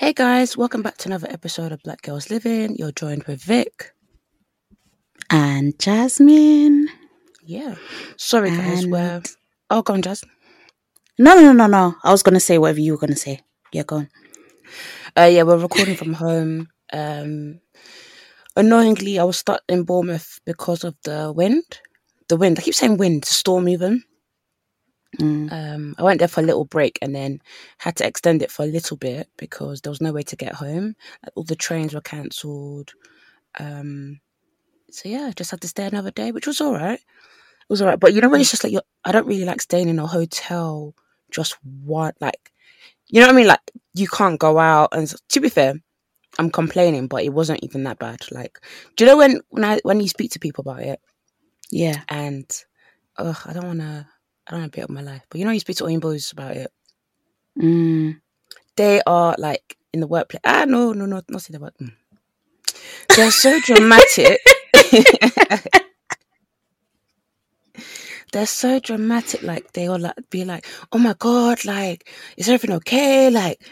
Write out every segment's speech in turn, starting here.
Hey guys, welcome back to another episode of Black Girls Living. You're joined with Vic. and Jasmine. Yeah. Sorry guys, And- we're Oh go on, Jazz. No, no, no, no, no. I was gonna say whatever you were gonna say. Yeah, go on. Uh yeah, we're recording from home. Um annoyingly I was stuck in Bournemouth because of the wind. The wind. I keep saying wind, storm even. Mm. Um, I went there for a little break and then had to extend it for a little bit because there was no way to get home. All the trains were cancelled. Um, so yeah, just had to stay another day, which was all right. It was all right, but you know when it's just like I don't really like staying in a hotel. Just one like, you know what I mean? Like you can't go out. And to be fair, I'm complaining, but it wasn't even that bad. Like, do you know when when I when you speak to people about it? Yeah. and ugh, I don't want to. I don't want to be up my life, but you know, you speak to Oyinbos about it. Mm. They are like in the workplace. Ah, no, no, no, not say that. But, mm. They're so dramatic. They're so dramatic. Like they all like be like, "Oh my god, like is everything okay?" Like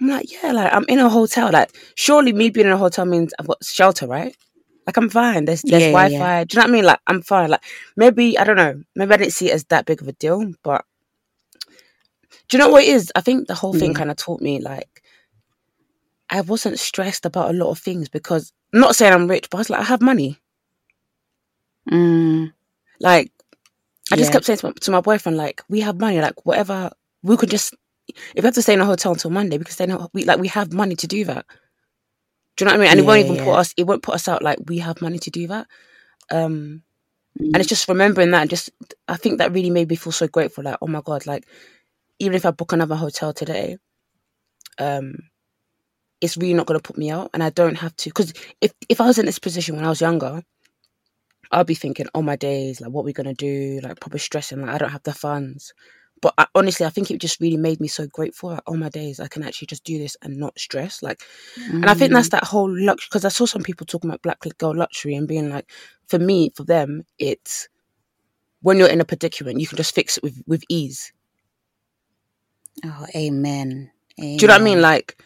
I'm like, "Yeah, like I'm in a hotel. Like surely me being in a hotel means I've got shelter, right?" Like I'm fine. There's there's Yeah, Wi-Fi. yeah. Do you know what I mean? Like I'm fine. Like maybe I don't know. Maybe I didn't see it as that big of a deal, but do you know what it is? I think the whole thing Yeah. kind of taught me like I wasn't stressed about a lot of things because I'm not saying I'm rich, but I was like I have money. Mm. Like I just Yeah. kept saying to my, to my boyfriend like we have money. Like whatever we could just if we have to stay in a hotel until Monday, because can stay in a, we like we have money to do that. Do you know what I mean? And it won't Yeah, even put us. It won't put us out like we have money to do that. Um, and Mm. it's just remembering that. And just I think that really made me feel so grateful. Like oh my god, like even if I book another hotel today, um, it's really not going to put me out, and I don't have to. Because if if I was in this position when I was younger, I'd be thinking, oh my days, like what are we gonna do? Like probably stressing, like I don't have the funds. But I, honestly, I think it just really made me so grateful. Like, oh my days, I can actually just do this and not stress. Like, and I think Mm. that's that whole luxury. Because I saw some people talking about black girl luxury and being like, for me, for them, it's when you're in a predicament, you can just fix it with with ease. Oh, amen. Do you know what I mean? Like,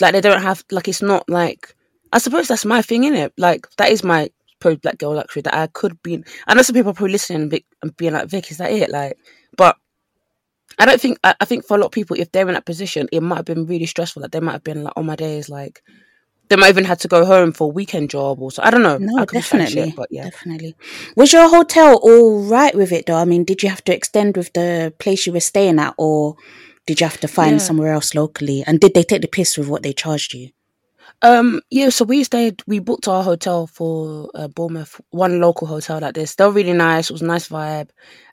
like they don't have like it's not like I suppose that's my thing in it. Like that is my pro black girl luxury that I could be. I know some people are probably listening and, be, and being like, "Vic, is that it?" Like, but I don't think. I, I think for a lot of people, if they're in that position, it might have been really stressful. Like they might have been like, "Oh my days," like they might even had to go home for a weekend job or so. I don't know. No, I could be chatting definitely. shit, but yeah. Definitely. Was your hotel all right with it though? I mean, did you have to extend with the place you were staying at or did you have to find Yeah. somewhere else locally? And did they take the piss with what they charged you? Um, yeah, so we stayed, we booked our hotel for uh, Bournemouth, one local hotel like this. They were really nice. It was a nice vibe.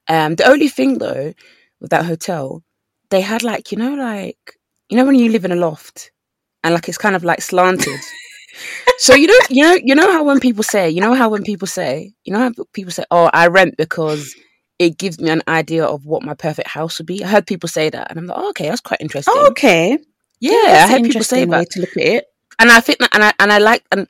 Um, the only thing though with that hotel, they had like, you know, like, you know, when you live in a loft and like it's kind of like slanted. so you know, you know, you know how when people say, you know how when people say, you know how people say, oh, I rent because it gives me an idea of what my perfect house would be. I heard people say that, and I'm like, oh, okay, that's quite interesting. Oh, okay. yeah, I heard people say that to look at it. and I think that, and I and I like, and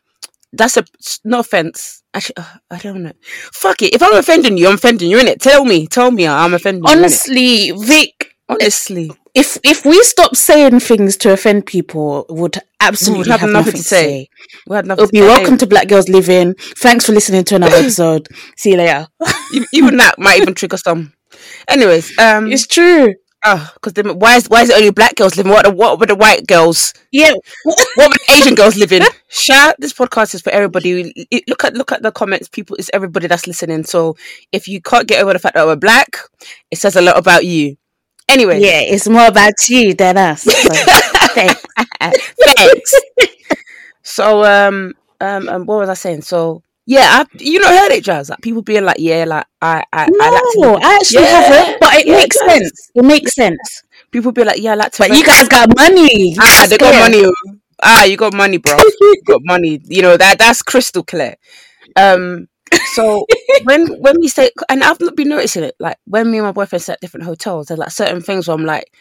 that's a no offense. Actually, uh, I don't know. Fuck it. If I'm offending you, I'm offending you. In it, tell me, tell me, I'm offending you. Honestly, Vic, Honestly, if if we stop saying things to offend people, would we absolutely would have, have nothing to say. We had It nothing would to be welcome to Black Girls Living. Thanks for listening to another episode. See you later. Even that might even trigger some. Anyways, um, It's true. Oh, because then why is why is it only black girls living? What what were the white girls? Yeah. What were the Asian girls living? Sha, this podcast is for everybody. It- Look at look at the comments, people. It's everybody that's listening. So if you can't get over the fact that we're black, it says a lot about you. Anyway, Yeah, it's more about you than us. So, thanks. thanks. so um um um what was I saying? So yeah, I, you know heard it, Jazz. Like people being like, yeah, like I I, I like to I actually Yeah, haven't, but it yeah, makes it sense. It makes sense. people be like, yeah, I like to. But you guys got money. ah, they got money. oh. Ah, you got money, bro. you got money. You know that that's crystal clear. Um, so when when we say, and I've not been noticing it. Like when me and my boyfriend stay at different hotels, there's like certain things where I'm like,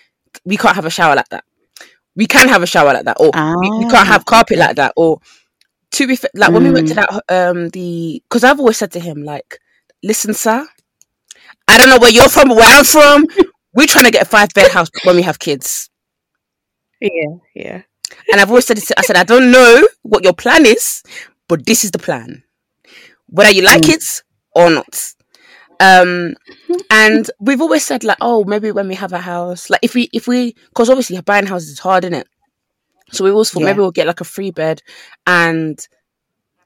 we can't have a shower like that. We can have a shower like that, or we, we can't have Ah, carpet like that. Or to be fair, like when we went to Mm. that um the because I've always said to him like, listen, sir, I don't know where you're from, where I'm from, we're trying to get a five bed house when we have kids. Yeah, yeah. And I've always said, I said, I don't know what your plan is, but this is the plan. Whether you like Mm. it or not. Um, and we've always said like, oh, maybe when we have a house, like if we, if we, because obviously buying houses is hard, isn't it? So we always thought Yeah. maybe we'll get like a free bed, and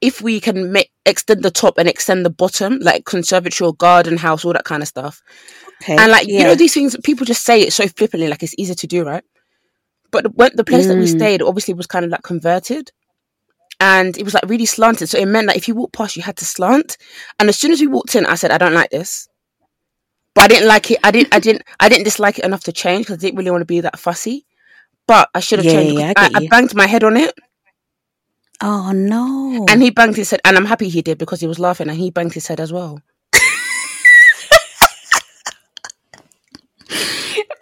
if we can make extend the top and extend the bottom, like conservatory or garden house, all that kind of stuff. Okay. And like you know, these things people just say it so flippantly, like it's easy to do, right? But the, when, the place that we Mm. stayed obviously was kind of like converted, and it was like really slanted. So it meant that if you walked past, you had to slant. And as soon as we walked in, I said, "I don't like this," but I didn't like it. I didn't. I didn't. I didn't dislike it enough to change because I didn't really want to be that fussy. But I should have Yeah, changed. yeah, I I, I banged my head on it, oh no. and he banged his head. And I'm happy he did because he was laughing, and he banged his head as well.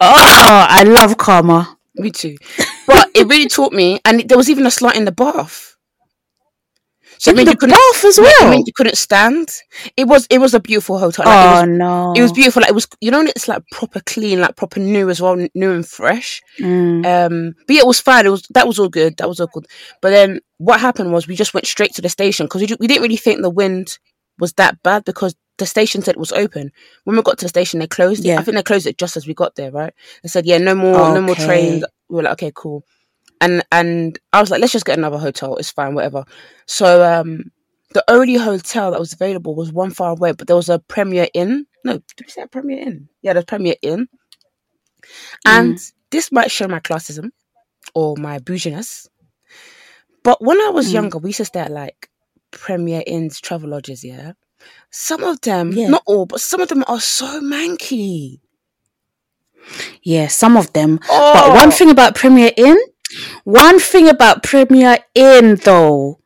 oh, I love karma. Me too. But it really taught me, and there was even a slot in the bath. So it meant the you couldn't, bath as yeah, it well. meant you couldn't stand. It was it was a beautiful hotel. Like, oh it, was, no. it was beautiful. Like it was, you know, it's like proper clean, like proper new as well, new and fresh. Mm. Um, but yeah, it was fine. It was that was all good. That was all good. But then what happened was we just went straight to the station because we, we didn't really think the wind was that bad because the station said it was open. When we got to the station, they closed it. Yeah. I think they closed it just as we got there, right? They said, yeah, no more, no more trains. We were like, okay, cool. And and I was like, let's just get another hotel. It's fine, whatever. So um, the only hotel that was available was one far away, but there was a Premier Inn. No, did we say Premier Inn? Yeah, there's Premier Inn. And this might show my classism or my bouginess. But when I was Mm. younger, we used to stay at like Premier Inns, Travelodges, yeah. Some of them, Yeah. not all, but some of them are so manky. Yeah, some of them. Oh, But one thing about Premier Inn, one thing about Premier Inn though,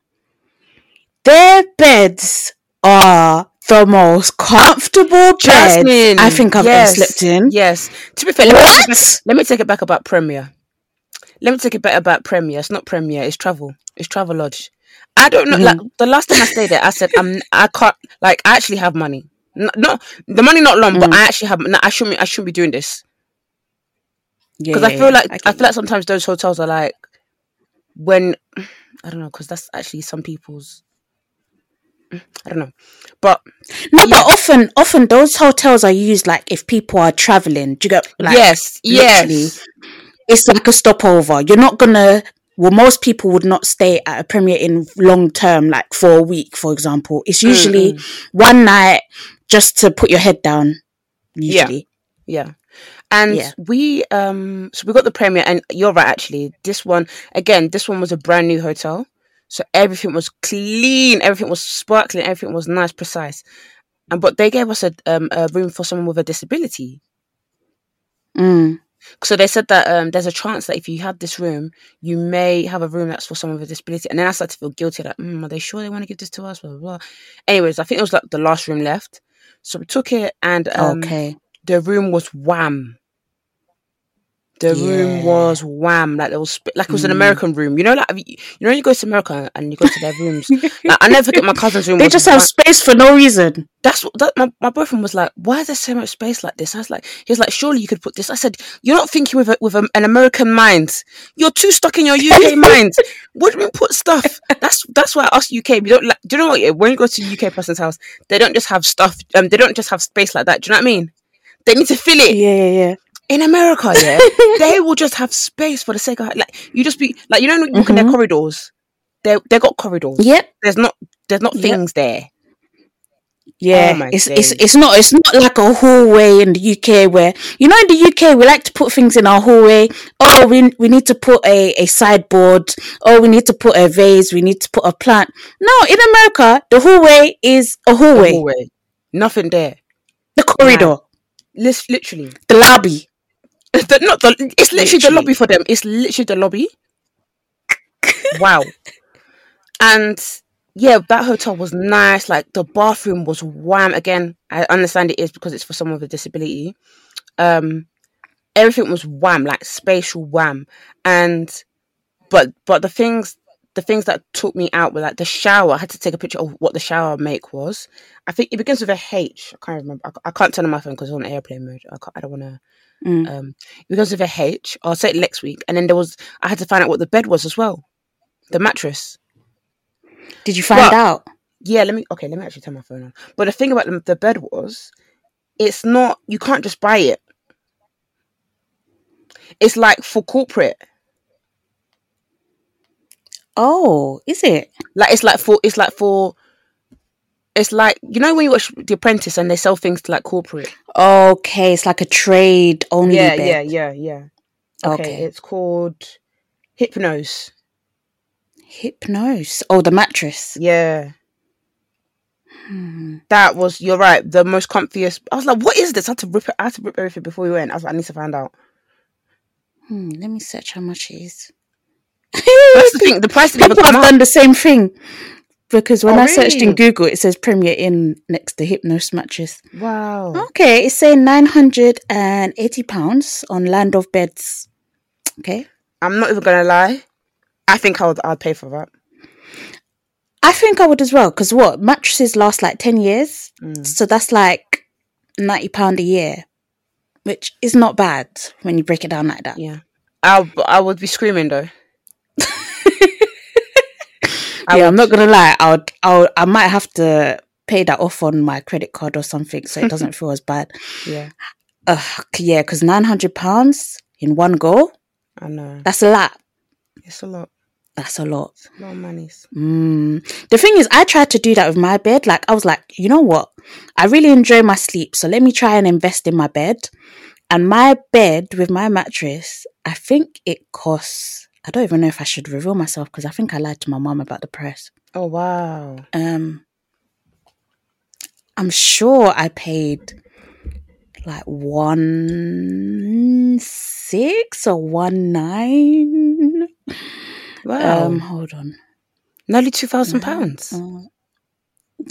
their beds are the most comfortable beds Jasmine, I think I've yes, ever slept in. Yes. To be fair, let me, take it back, let me take it back about Premier. Let me take it back about Premier. It's not Premier. It's travel. It's Travelodge. I don't know. Mhm. Like the last time I stayed there, I said I'm. I can't. Like I actually have money. N- Not the money, not long, but Mm. I actually have. No, I shouldn't. I shouldn't be doing this Yeah, because I feel like I, get feel like sometimes those hotels are like when I don't know because that's actually some people's. I don't know, but No, Yeah. but often, often those hotels are used like if people are traveling. Do you get like yes, yes, it's like a stopover. You're not gonna. Well, most people would not stay at a Premier Inn long term, like for a week, for example. It's usually Mm, one night just to put your head down. Yeah. Usually, Yeah. And Yeah. we um so we got the Premier and you're right actually. This one again, this one was a brand new hotel. So everything was clean, everything was sparkling, everything was nice, precise. And but they gave us a um a room for someone with a disability. Mm. So they said that um there's a chance that if you have this room, you may have a room that's for someone with a disability. And then I started to feel guilty, like, mm, are they sure they want to give this to us? Blah, blah, blah. Anyways, I think it was like the last room left. So we took it and um, okay. the room was wham. The room was wham, like there was sp- like it was an Mm. American room. You know, like you know, you go to America and you go to their rooms. like, I never forget my cousin's room. They just have space for no reason. that's what that, my, my boyfriend was like. Why is there so much space like this? I was like, he was like, surely you could put this. I said, you're not thinking with a, with a, an American mind. You're too stuck in your UK mind. What do you put stuff? That's that's why us UK we don't like. Do you know what? When you go to a UK person's house, they don't just have stuff. Um, they don't just have space like that. Do you know what I mean? They need to fill it. Yeah, yeah, yeah. In America, yeah, they will just have space for the sake of like you just be like you know when you walk in their Mhm. corridors. They they got corridors. Yep. There's not there's not Yep. things there. Yeah, Oh it's it's days. it's not it's not like a hallway in the UK where you know in the UK we like to put things in our hallway. Oh, we we need to put a a sideboard. Oh, we need to put a vase. We need to put a plant. No, in America the hallway is a hallway. hallway. Nothing there. The corridor, Lis- literally. the lobby. The, not the, it's literally the lobby for them. It's literally the lobby. wow. And yeah, that hotel was nice. Like the bathroom was wham. Again, I understand it is because it's for someone with a disability. Um, everything was wham, like spatial wham. And but but the things the things that took me out were like the shower. I had to take a picture of what the shower make was. I think it begins with a H. I can't remember. I, I can't turn on my phone because it's on airplane mode. I, can't, I don't want to Mm. um because of a H. I'll say it next week. And then there was I had to find out what the bed was as well. The mattress. Did you find Well- out? Yeah, let me okay, let me actually turn my phone on. But the thing about the, the bed was it's not you can't just buy it. It's like for corporate. Oh, is it? Like it's like for it's like for it's like you know when you watch The Apprentice and they sell things to like corporate. Okay, it's like a trade only yeah, bed. yeah, yeah, yeah. Okay, Okay. it's called Hypnos. Hypnos. Oh, the mattress. Yeah. Hmm. That was you're right. The most comfiest. I was like, "What is this?" I had to rip it. I had to rip everything before we went. I was like, "I need to find out." Hmm, let me search how much it is. That's the thing. The price People have done the same thing because when Oh, I searched in? Google, it says Premier Inn next to Hypnos mattress. Wow. Okay, it's saying nine hundred and eighty pounds on Land of Beds. Okay, I'm not even gonna lie. I think I would. I'd pay for that. I think I would as well because what mattresses last like ten years, Mm. so that's like ninety pound a year, which is not bad when you break it down like that. Yeah. I I would be screaming though. I yeah. I'm not gonna lie. I would, I might have to pay that off on my credit card or something, so it doesn't feel as bad. Yeah, Ugh, yeah, because nine hundred pounds in one go, I know. that's a lot. It's a lot. That's a lot. It's a lot of monies. Mm. The thing is, I tried to do that with my bed. Like, I was like, you know what? I really enjoy my sleep, so let me try and invest in my bed. And my bed with my mattress, I think it costs. I don't even know if I should reveal myself because I think I lied to my mom about the price. Oh wow. Um, I'm sure I paid like one six or one nine. Wow. Um, hold on. Nearly two thousand pounds. Uh,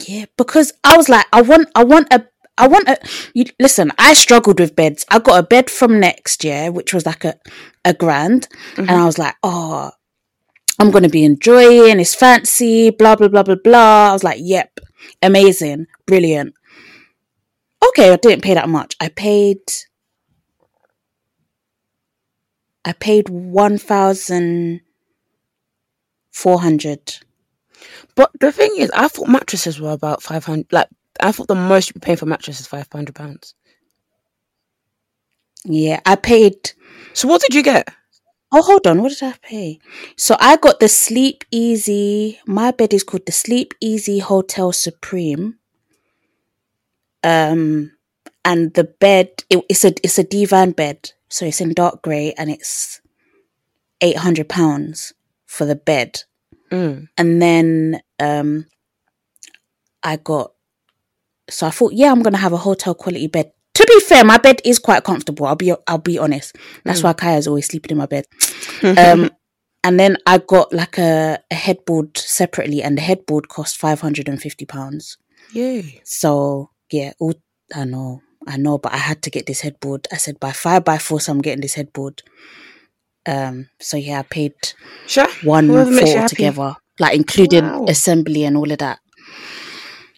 yeah, because I was like, I want, I want a, I want a. You, listen, I struggled with beds. I got a bed from next year, which was like a, a grand, and mm-hmm. I was like, oh, I'm gonna be enjoying. It's fancy, blah blah blah blah blah. I was like, yep, amazing, brilliant. Okay, I didn't pay that much. I paid. I paid one thousand four hundred. But the thing is, I thought mattresses were about five hundred. Like I thought the most you'd be paying for mattresses is five hundred pounds. Yeah, I paid. So what did you get? Oh, hold on. What did I pay? So I got the Sleepeezee. My bed is called the Sleepeezee Hotel Supreme. Um, and the bed it, it's a it's a divan bed, so it's in dark grey, and it's eight hundred pounds for the bed. Mm. And then um, I got. So I thought, yeah, I'm gonna have a hotel quality bed. To be fair, my bed is quite comfortable. I'll be I'll be honest. That's why Kaya's always sleeping in my bed. Um, and then I got like a, a headboard separately, and the headboard cost five hundred and fifty pounds. Yay. So yeah, all, I know. I know, but I had to get this headboard. I said by five by force, I'm getting this headboard. Um, so yeah, I paid Sure. one you for together, like including Wow. assembly and all of that.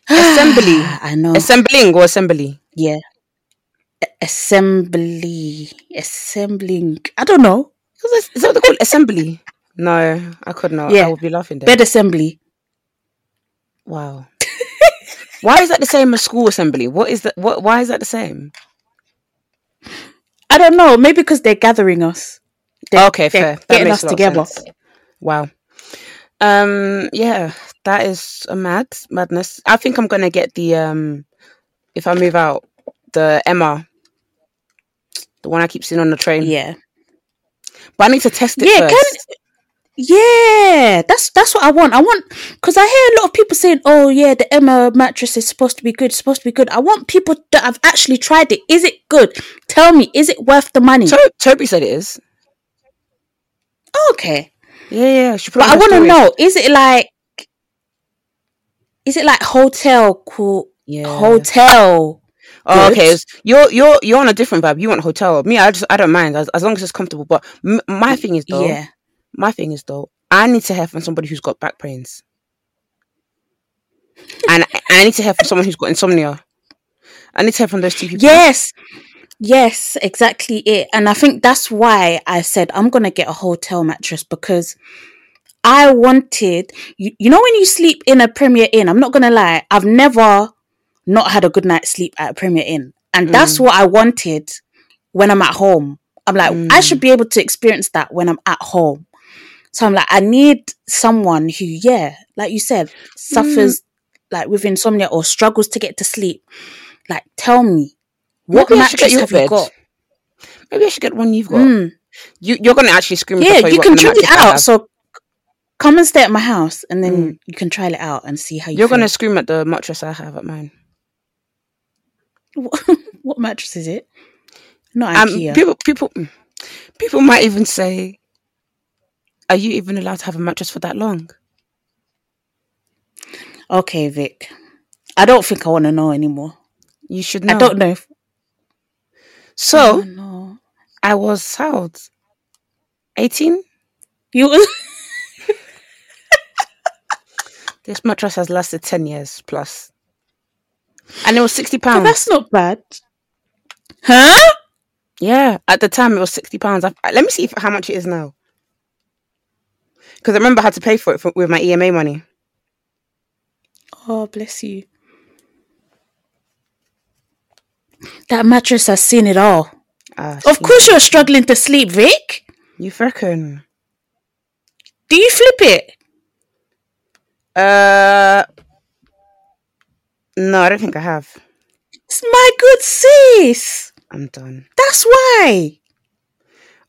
Assembly. I know. Assembling or assembly? yeah. Assembly, assembling. I don't know. Is that- what they call assembly? No, I could not. Yeah. I would be laughing there. Bed assembly. Wow. why is that the same as school assembly? What is that? What? Why is that the same? I don't know. Maybe because they're gathering us. They're- okay, they're fair. That Getting us together. Wow. Um. Yeah, that is a mad madness. I think I'm gonna get the um. If I move out, the Emma, the one I keep seeing on the train. Yeah. But I need to test it Yeah, can- Yeah, that's that's what I want. I want because I hear a lot of people saying, "Oh, yeah, the Emma mattress is supposed to be good. Supposed to be good." I want people that have actually tried it. Is it good? Tell me, is it worth the money? To- Toby said it is. okay, Yeah, yeah. But I want to know: is it like, is it like hotel cool? Yeah. Hotel. Oh, okay. You're you're you're on a different vibe. You want hotel. Me, I just I don't mind as, as long as it's comfortable. But m- my thing is though. Yeah. My thing is though. I need to hear from somebody who's got back pains, and I, I need to hear from someone who's got insomnia. I need to hear from those two people. Yes. Yes, exactly it. And I think that's why I said I'm going to get a hotel mattress because I wanted, you, you know, when you sleep in a Premier Inn, I'm not going to lie, I've never not had a good night's sleep at a Premier Inn. And that's mm. what I wanted when I'm at home. I'm like, I mm. should be able to experience that when I'm at home. So I'm like, I need someone who, yeah, like you said, mm. suffers like with insomnia or struggles to get to sleep. Like, tell me, what Maybe I should get mattress have you got? Maybe I should get one you've got. Mm. You you're gonna actually scream. At the. Yeah, before you can try it out. So come and stay at my house, and then you can try it out and see how you. You're gonna scream at the mattress I have at mine. what mattress is it? Not Um, IKEA. people people mm, people might even say, "Are you even allowed to have a mattress for that long?" okay, Vic. I don't think I want to know anymore. You should know. I don't know. If, So oh, no. I was old? Eighteen. You. This mattress has lasted ten years plus, and it was 60 pounds. that's not bad. Huh? Yeah, at the time it was sixty pounds. Let me see if, how much it is now. Because I remember I had to pay for it for, with my EMA money. Oh, bless you. That mattress has seen it all. Ah, Of course, you're struggling to sleep, Vic. you reckon? Do you flip it? Uh, no, I don't think I have. It's my good sis. I'm done. That's why.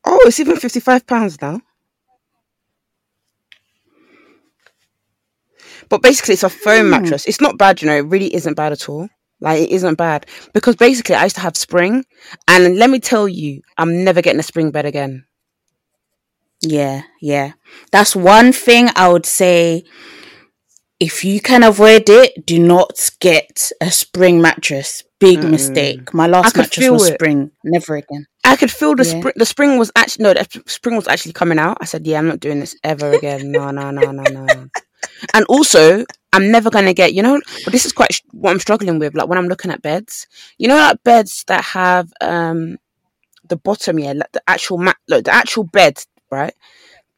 Oh, it's even fifty-five pounds now. But basically, it's a foam Hmm. mattress. It's not bad, you know. It really isn't bad at all. Like it isn't bad because basically, I used to have spring, and let me tell you, I'm never getting a spring bed again. Yeah, yeah. That's one thing I would say. If you can avoid it, do not get a spring mattress. Big mistake. My last mattress was it. spring. Never again. I could feel the Yeah. spring. The spring was actually no. The spring was actually coming out. I said, "Yeah, I'm not doing this ever again. No, no, no, no, no." and also, I'm never gonna get. You know, but this is quite sh- what I'm struggling with. Like when I'm looking at beds, you know, like beds that have um the bottom, yeah, like the actual mat, look, the actual bed, right?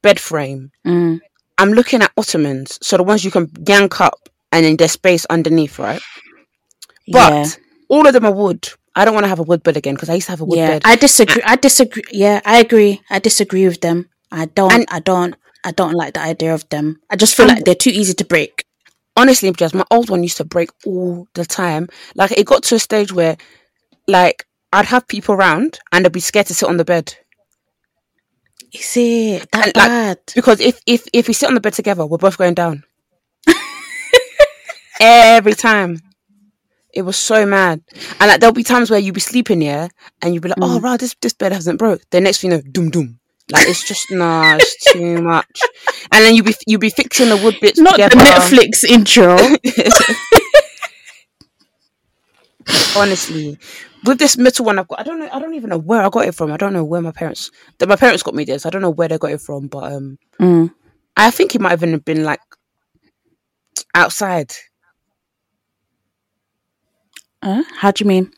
Bed frame. Mm. I'm looking at ottomans, so the ones you can yank up and then there's space underneath, right? But yeah, all of them are wood. I don't want to have a wood bed again because I used to have a wood yeah. bed. I disagree. I disagree. Yeah, I agree. I disagree with them. I don't. And- I don't. I don't like the idea of them. I just feel And- like they're too easy to break. Honestly, just my old one used to break all the time. Like it got to a stage where, like, I'd have people around and they'd be scared to sit on the bed Is it that And, like, bad? because if if if we sit on the bed together, we're both going down every time. It was so mad, and like there'll be times where you'll be sleeping here and you'll be like, "Oh, Mm. wow, this this bed hasn't broke." The next thing you know, doom doom. Like it's just nah, it's too much. And then you be you be fixing the wood bits Not together. the Netflix intro. honestly, with this metal one I've got, I don't know, I don't even know where I got it from. I don't know where my parents, that my parents got me this. I don't know where they got it from, but um, Mm. I think it might even have been like outside. Uh, how do you mean?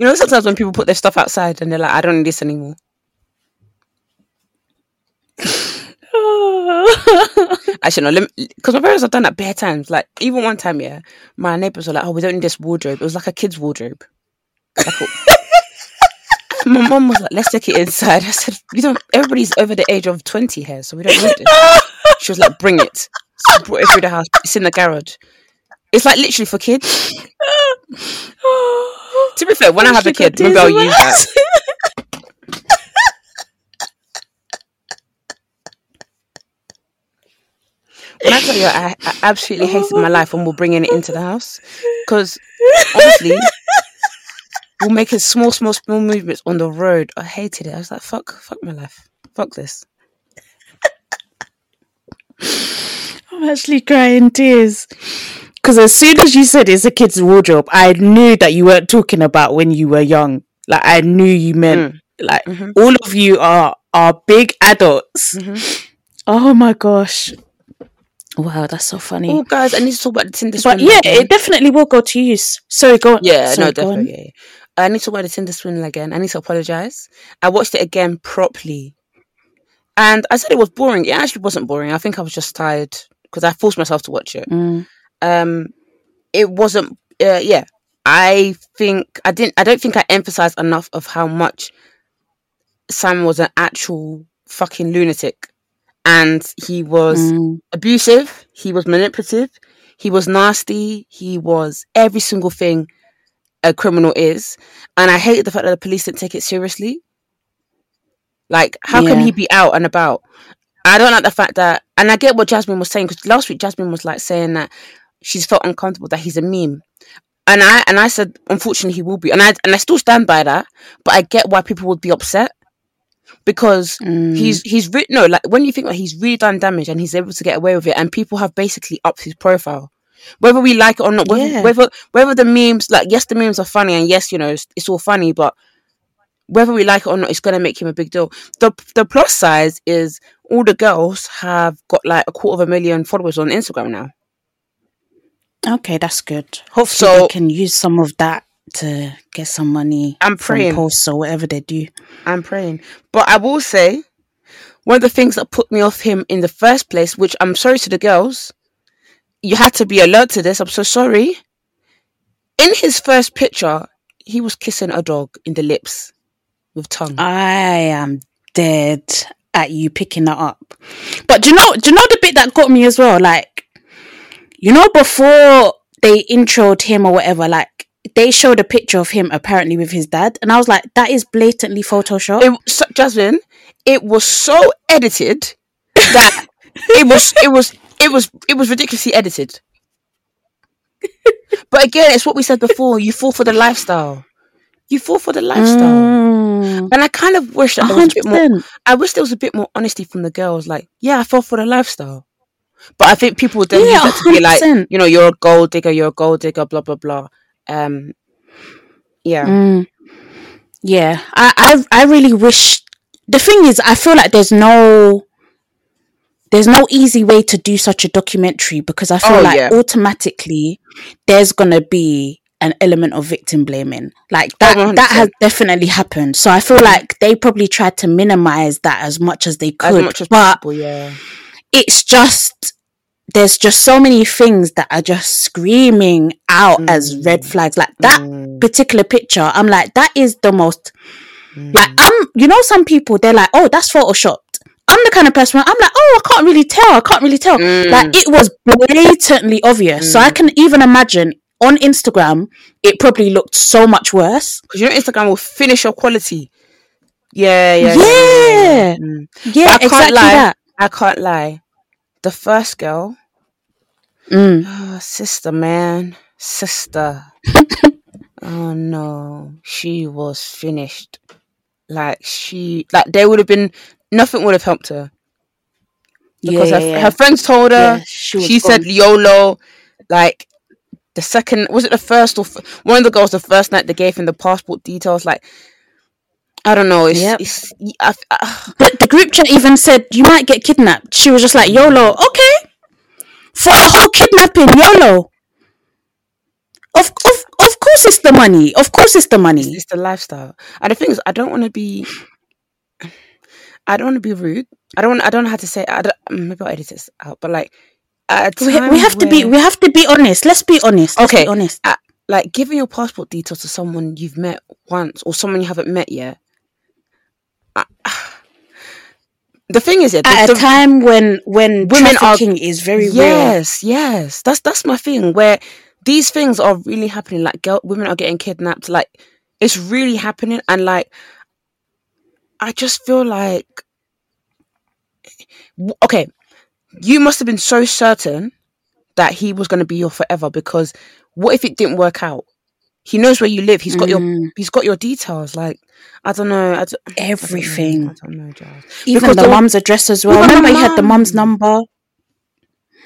You know, sometimes when people put their stuff outside and they're like, I don't need this anymore. Actually, no, because my parents have done that bare times. Like, even one time, yeah, my neighbors were like, oh, we don't need this wardrobe. It was like a kid's wardrobe. Like my mom was like, let's take it inside. I said, we don't, everybody's over the age of 20 here, so we don't need it. She was like, bring it. So I brought it through the house. It's in the garage. It's like literally for kids. To be fair, when I have a kid, maybe I'll use that. When I tell you, I, I absolutely hated my life when we're bringing it into the house because honestly, we're making small, small, small movements on the road. I hated it. I was like, "Fuck, fuck my life, fuck this." I'm actually crying tears. Because as soon as you said it's a kid's wardrobe, I knew that you weren't talking about when you were young. Like I knew you meant like Mhm. all of you are are big adults. Mhm. Oh my gosh. Wow, that's so funny. Oh, guys, I need to talk about the Tinder but swindler yeah, again. it definitely will go to use. Sorry, go on. Yeah, Sorry, no, definitely. Yeah, yeah. I need to talk about the Tinder swindle again. I need to apologize. I watched it again properly, and I said it was boring. It actually wasn't boring. I think I was just tired because I forced myself to watch it. Mm. Um, it wasn't. Uh, yeah, I think I didn't. I don't think I emphasized enough of how much Sam was an actual fucking lunatic, and he was Mm. abusive, he was manipulative, he was nasty, he was every single thing a criminal is. And I hated the fact that the police didn't take it seriously. Like, how can he be out and about? I don't like the fact that, and I get what Jasmine was saying because last week Jasmine was like saying that she's felt uncomfortable that he's a meme, and I and I said unfortunately he will be, and I and I still stand by that. But I get why people would be upset because Mm. he's he's re- no like when you think that he's really done damage and he's able to get away with it and people have basically upped his profile whether we like it or not whether Yeah. whether, whether the memes like yes the memes are funny and yes you know it's, it's all funny but whether we like it or not it's going to make him a big deal the the plus size is all the girls have got like a quarter of a million followers on instagram now Okay, that's good. Hopefully So- they can use some of that to get some money I'm from praying. posts or whatever they do. I'm praying. But I will say, one of the things that put me off him in the first place, which I'm sorry to the girls, you had to be alert to this. I'm so sorry. In his first picture, he was kissing a dog in the lips with tongue. I am dead at you picking that up. But do you know do you know the bit that got me as well? Like you know before they introed him or whatever, like they showed a picture of him apparently with his dad, and I was like, that is blatantly Photoshop. it, so, Jasmine, it was so edited that it was it was it was it was ridiculously edited. but again, it's what we said before. You fall for the lifestyle. You fall for the lifestyle. Mm. And I kind of wish that A there was a bit more. I wish there was a bit more honesty from the girls. Like, yeah, I fell for the lifestyle, but I think people would then Yeah, use that to be like, you know, you're a gold digger, you're a gold digger, blah blah blah. Um, yeah, Mm. Yeah, I, I I really wish. The thing is, I feel like there's no there's no easy way to do such a documentary because I feel Oh, like yeah. automatically there's gonna be an element of victim blaming. Like that Oh, that has definitely happened. So I feel like they probably tried to minimize that as much as they as could. much as but possible. Yeah, it's just there's just so many things that are just screaming out as red flags. Like that Mm. particular picture, I'm like, that is the most Mm. like I'm you know, some people they're like, Oh, that's photoshopped. I'm the kind of person where I'm like, oh, I can't really tell. I can't really tell. Mm. Like it was blatantly obvious. So I can even imagine on Instagram, it probably looked so much worse. because you know Instagram will finish your quality. Yeah, yeah, Yeah, yeah. yeah, Mm. I can't exactly lie. that. I can't lie. The first girl, Mm. oh, sister, man, sister. oh no, she was finished. Like she, like there would have been nothing would have helped her because yeah, her, yeah. her friends told her. Yeah, she she said. YOLO. like the second was it the first or f- one of the girls the first night they gave him the passport details like I don't know. It's, Yep. it's I, I, The, the group chat even said you might get kidnapped. She was just like YOLO. Okay, for a whole kidnapping, YOLO. Of of of course it's the money. Of course it's the money. it's the lifestyle. And the thing is, I don't want to be. I don't want to be rude. I don't. I don't know how to say. I don't, mm, maybe I'll edit this out. But like, We, we have to be we have to be honest. Let's be honest. Let's Okay. be honest. at, like giving your passport details to someone you've met once or someone you haven't met yet. I- the thing is, yeah, the- At a the- time when when Women are- trafficking is very real. yes, yes, that's that's my thing. Where these things are really happening. Like, girl, women are getting kidnapped. Like, it's really happening, and like, I just feel like, okay, you must have been so certain that he was going to be your forever because what if it didn't work out? He knows where you live. He's got your Mm. he's got your details. Like, I don't know. I don't, I don't know, Everything. I don't know. Even Because the the mum's address as well. Remember, he had the mum's mum. number.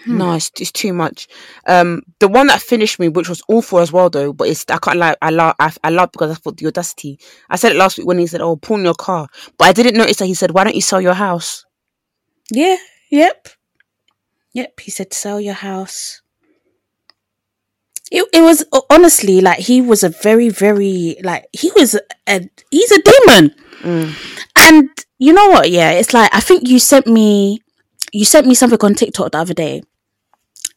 No, it's, it's too much. Um, the one that finished me, which was awful as well, though. But it's I can't lie. I love I, I love because I thought the audacity. I said it last week when he said, "Oh, pawn your car," but I didn't notice that he said, "Why don't you sell your house?" Yeah. Yep. Yep. He said, "Sell your house." It, it was honestly like he was a very very like he was a he's a demon. And you know what? Yeah it's like i think you sent me you sent me something on tiktok the other day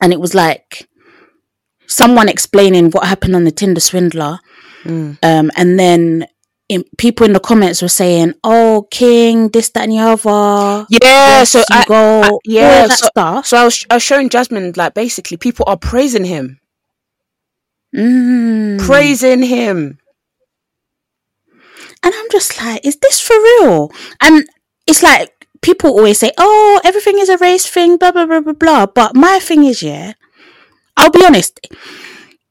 and it was like someone explaining what happened on the tinder swindler. Um and then in, people in the comments were saying oh king this that and the other. Yeah, so I, go. I- yeah, so, stuff. so I was I was showing Jasmine like basically people are praising him, Mm. praising him. And I'm just like, is this for real? And it's like people always say, oh, everything is a race thing, blah blah blah blah blah. But my thing is, yeah, I'll be honest.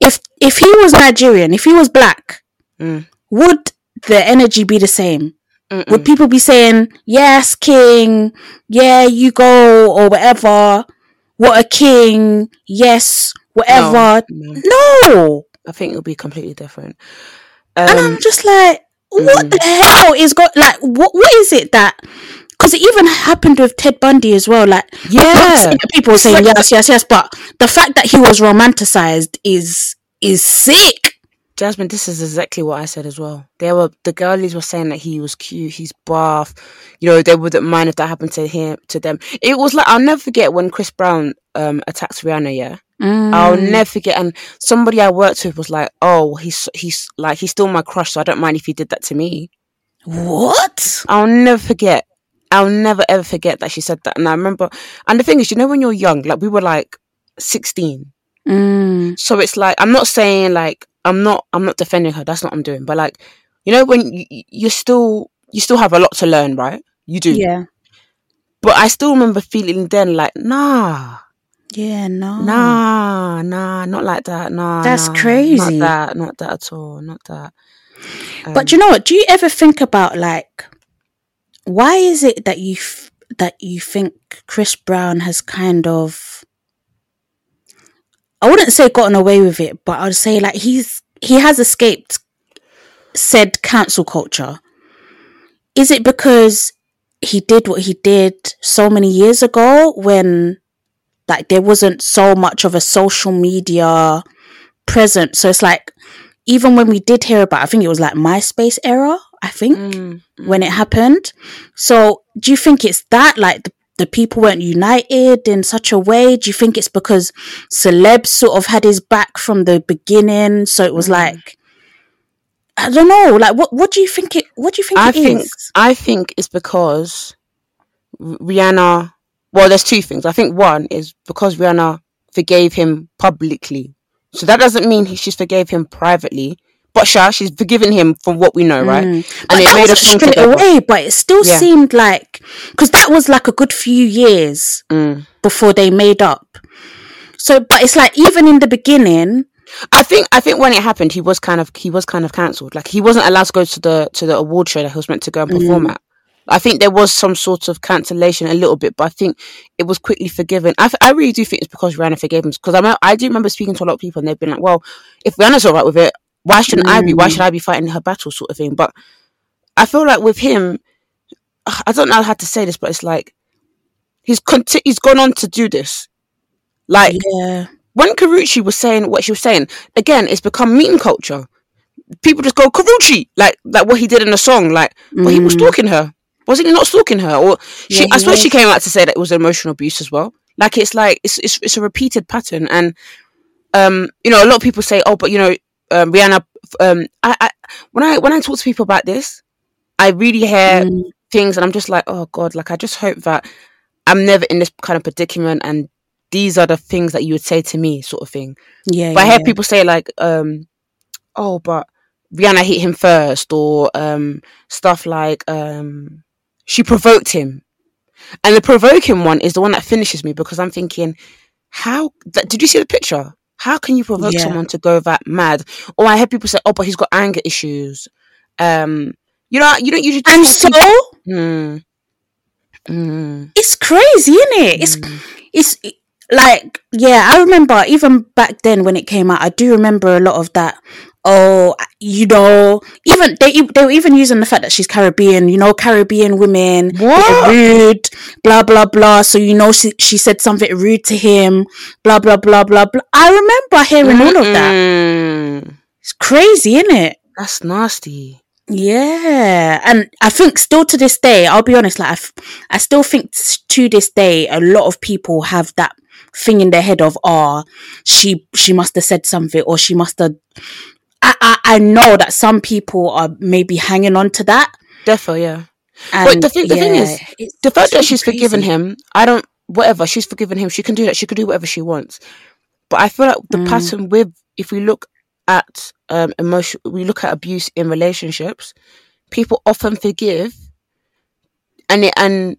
If if he was Nigerian, if he was black, Mm. would the energy be the same? Mm-mm. Would people be saying, yes, king, yeah, you go, or whatever, what a king, yes, whatever? no. No. I think it'll be completely different. and Um, I'm just like, what mm. the hell is got like what what is it that? Because it even happened with Ted Bundy as well. Like, Yeah. not saying that people were saying yes, yes, yes, but the fact that he was romanticized is is sick. Jasmine, this is exactly what I said as well. They were the girlies were saying that he was cute, he's buff. You know, they wouldn't mind if that happened to him to them. It was like I'll never forget when Chris Brown um attacked Rihanna. Yeah, I'll Mm. never forget. And somebody I worked with was like, "Oh, he's he's like he's still my crush, so I don't mind if he did that to me." What? I'll never forget. I'll never ever forget that she said that. And I remember. And the thing is, you know, when you're young, like we were like sixteen, Mm. so it's like I'm not saying like I'm not I'm not defending her. That's not what I'm doing. But like you know when you, you still you still have a lot to learn, right? You do. Yeah. But I still remember feeling then like nah, Yeah. No. nah, nah, not like that. Nah, That's nah, crazy. Not that. Not that at all. Not that. But Um, do you know what? Do you ever think about like why is it that you f- that you think Chris Brown has kind of I wouldn't say gotten away with it, but I'd say like he's he has escaped said cancel culture. Is it because he did what he did so many years ago when like there wasn't so much of a social media present? So it's like even when we did hear about I think it was like MySpace era, I think mm, when it happened. So, do you think it's that like the, the people weren't united in such a way? Do you think it's because celebs sort of had his back from the beginning? So it was Mm. like, I don't know. Like, what what do you think it? What do you think I think is? I think it's because Rihanna. Well, there's two things. I think one is because Rihanna forgave him publicly, so that doesn't mean he, she's forgave him privately. But sure, she's forgiven him from what we know, right? Mm. But it that made us straight away, but it still Yeah. seemed like because that was like a good few years Mm. before they made up. So, but it's like even in the beginning, I think I think when it happened, he was kind of he was kind of cancelled. Like he wasn't allowed to go to the to the award show that he was meant to go and perform Mm. at. I think there was some sort of cancellation a little bit, but I think it was quickly forgiven. I, I really do think it's because Rihanna forgave him. Because I I do remember speaking to a lot of people and they've been like, well, if Rihanna's all right with it, why shouldn't mm. I be? Why should I be fighting her battle, sort of thing? But I feel like with him, I don't know how to say this, but it's like he's conti- he's gone on to do this. Like yeah. when Karrueche was saying what she was saying, again, it's become meme culture. People just go Karrueche, like like what he did in the song, like, mm. but he was mm. stalking her. Wasn't he not stalking her? Or she, yeah, I suppose she came out to say that it was emotional abuse as well. Like it's like it's it's, it's a repeated pattern, and um, you know, a lot of people say, oh, but you know, um, Rihanna. Um, I, I when I when I talk to people about this, I really hear mm. things, and I'm just like, oh god, like I just hope that I'm never in this kind of predicament, and these are the things that you would say to me, sort of thing. Yeah. But yeah, I hear yeah. people say like, um, oh, but Rihanna hit him first, or um, stuff like, um, she provoked him. And the provoking one is the one that finishes me because I'm thinking, how th- did you see the picture? How can you provoke Yeah. someone to go that mad? Or I heard people say, "Oh, but he's got anger issues." Um, you know, you don't usually. And so Mm. Mm. it's crazy, isn't it? It's Mm. it's like yeah, I remember even back then when it came out, I do remember a lot of that. Oh, you know, even they they were even using the fact that she's Caribbean. You know, Caribbean women What? rude, blah blah blah. So you know, she she said something rude to him, blah blah blah blah blah. I remember hearing all of that. It's crazy, isn't it? That's nasty. Yeah, and I think still to this day, I'll be honest, like I, f- I still think to this day, a lot of people have that thing in their head of, oh, she she must have said something, or she must have. I, I I know that some people are maybe hanging on to that. Defo, yeah. And But the thing- the thing is, The fact that she's forgiven him, I don't. Whatever, she's forgiven him. She can do that. She can do whatever she wants. But I feel like the Mm. pattern with, if we look at um emotion, we look at abuse in relationships. People often forgive, and it, and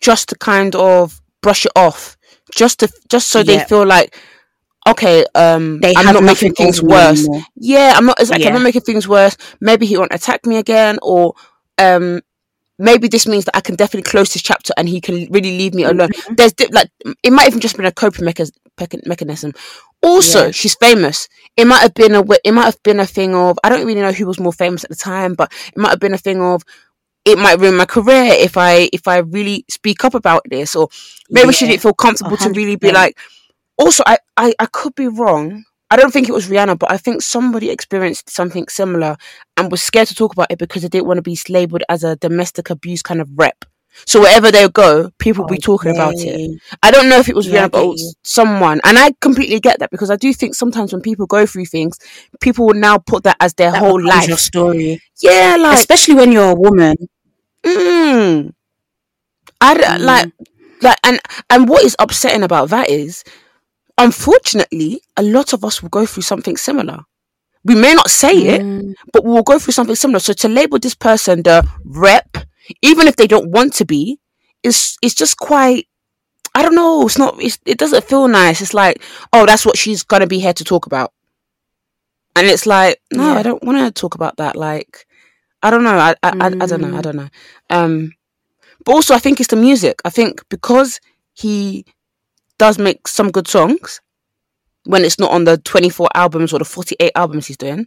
just to kind of brush it off, just to just so they feel like, okay, um, They I'm not making things worse. anymore. Yeah, I'm not. Like I'm not making things worse. Maybe he won't attack me again, or um, maybe this means that I can definitely close this chapter and he can really leave me alone. Mm-hmm. There's like it might even just been a coping mecha- mechanism. Also, Yeah. she's famous. It might have been a it might have been a thing of I don't really know who was more famous at the time, but it might have been a thing of it might ruin my career if I if I really speak up about this, or maybe she Yeah. didn't feel comfortable to really be like. Also, I, I I could be wrong. I don't think it was Rihanna, but I think somebody experienced something similar and was scared to talk about it because they didn't want to be labeled as a domestic abuse kind of rep. So wherever they go, people will be talking about it. I don't know if it was Yeah, Rihanna, but get it was you. someone, and I completely get that because I do think sometimes when people go through things, people will now put that as their That whole life. your story, Yeah, like especially when you're a woman. Mm. I d- Mm. like like and and what is upsetting about that is unfortunately a lot of us will go through something similar. We may not say it, Mm. but we'll go through something similar. So to label this person the rep, even if they don't want to be, is it's just quite I don't know, it's not it's, it doesn't feel nice. It's like, oh, that's what she's gonna be here to talk about. And it's like, no, Yeah. I don't want to talk about that. Like, I don't know. I, I, I, I don't know. I Mm. don't know. Um, but also, I think it's the music. I think because he does make some good songs when it's not on the 24 albums or the 48 albums he's doing,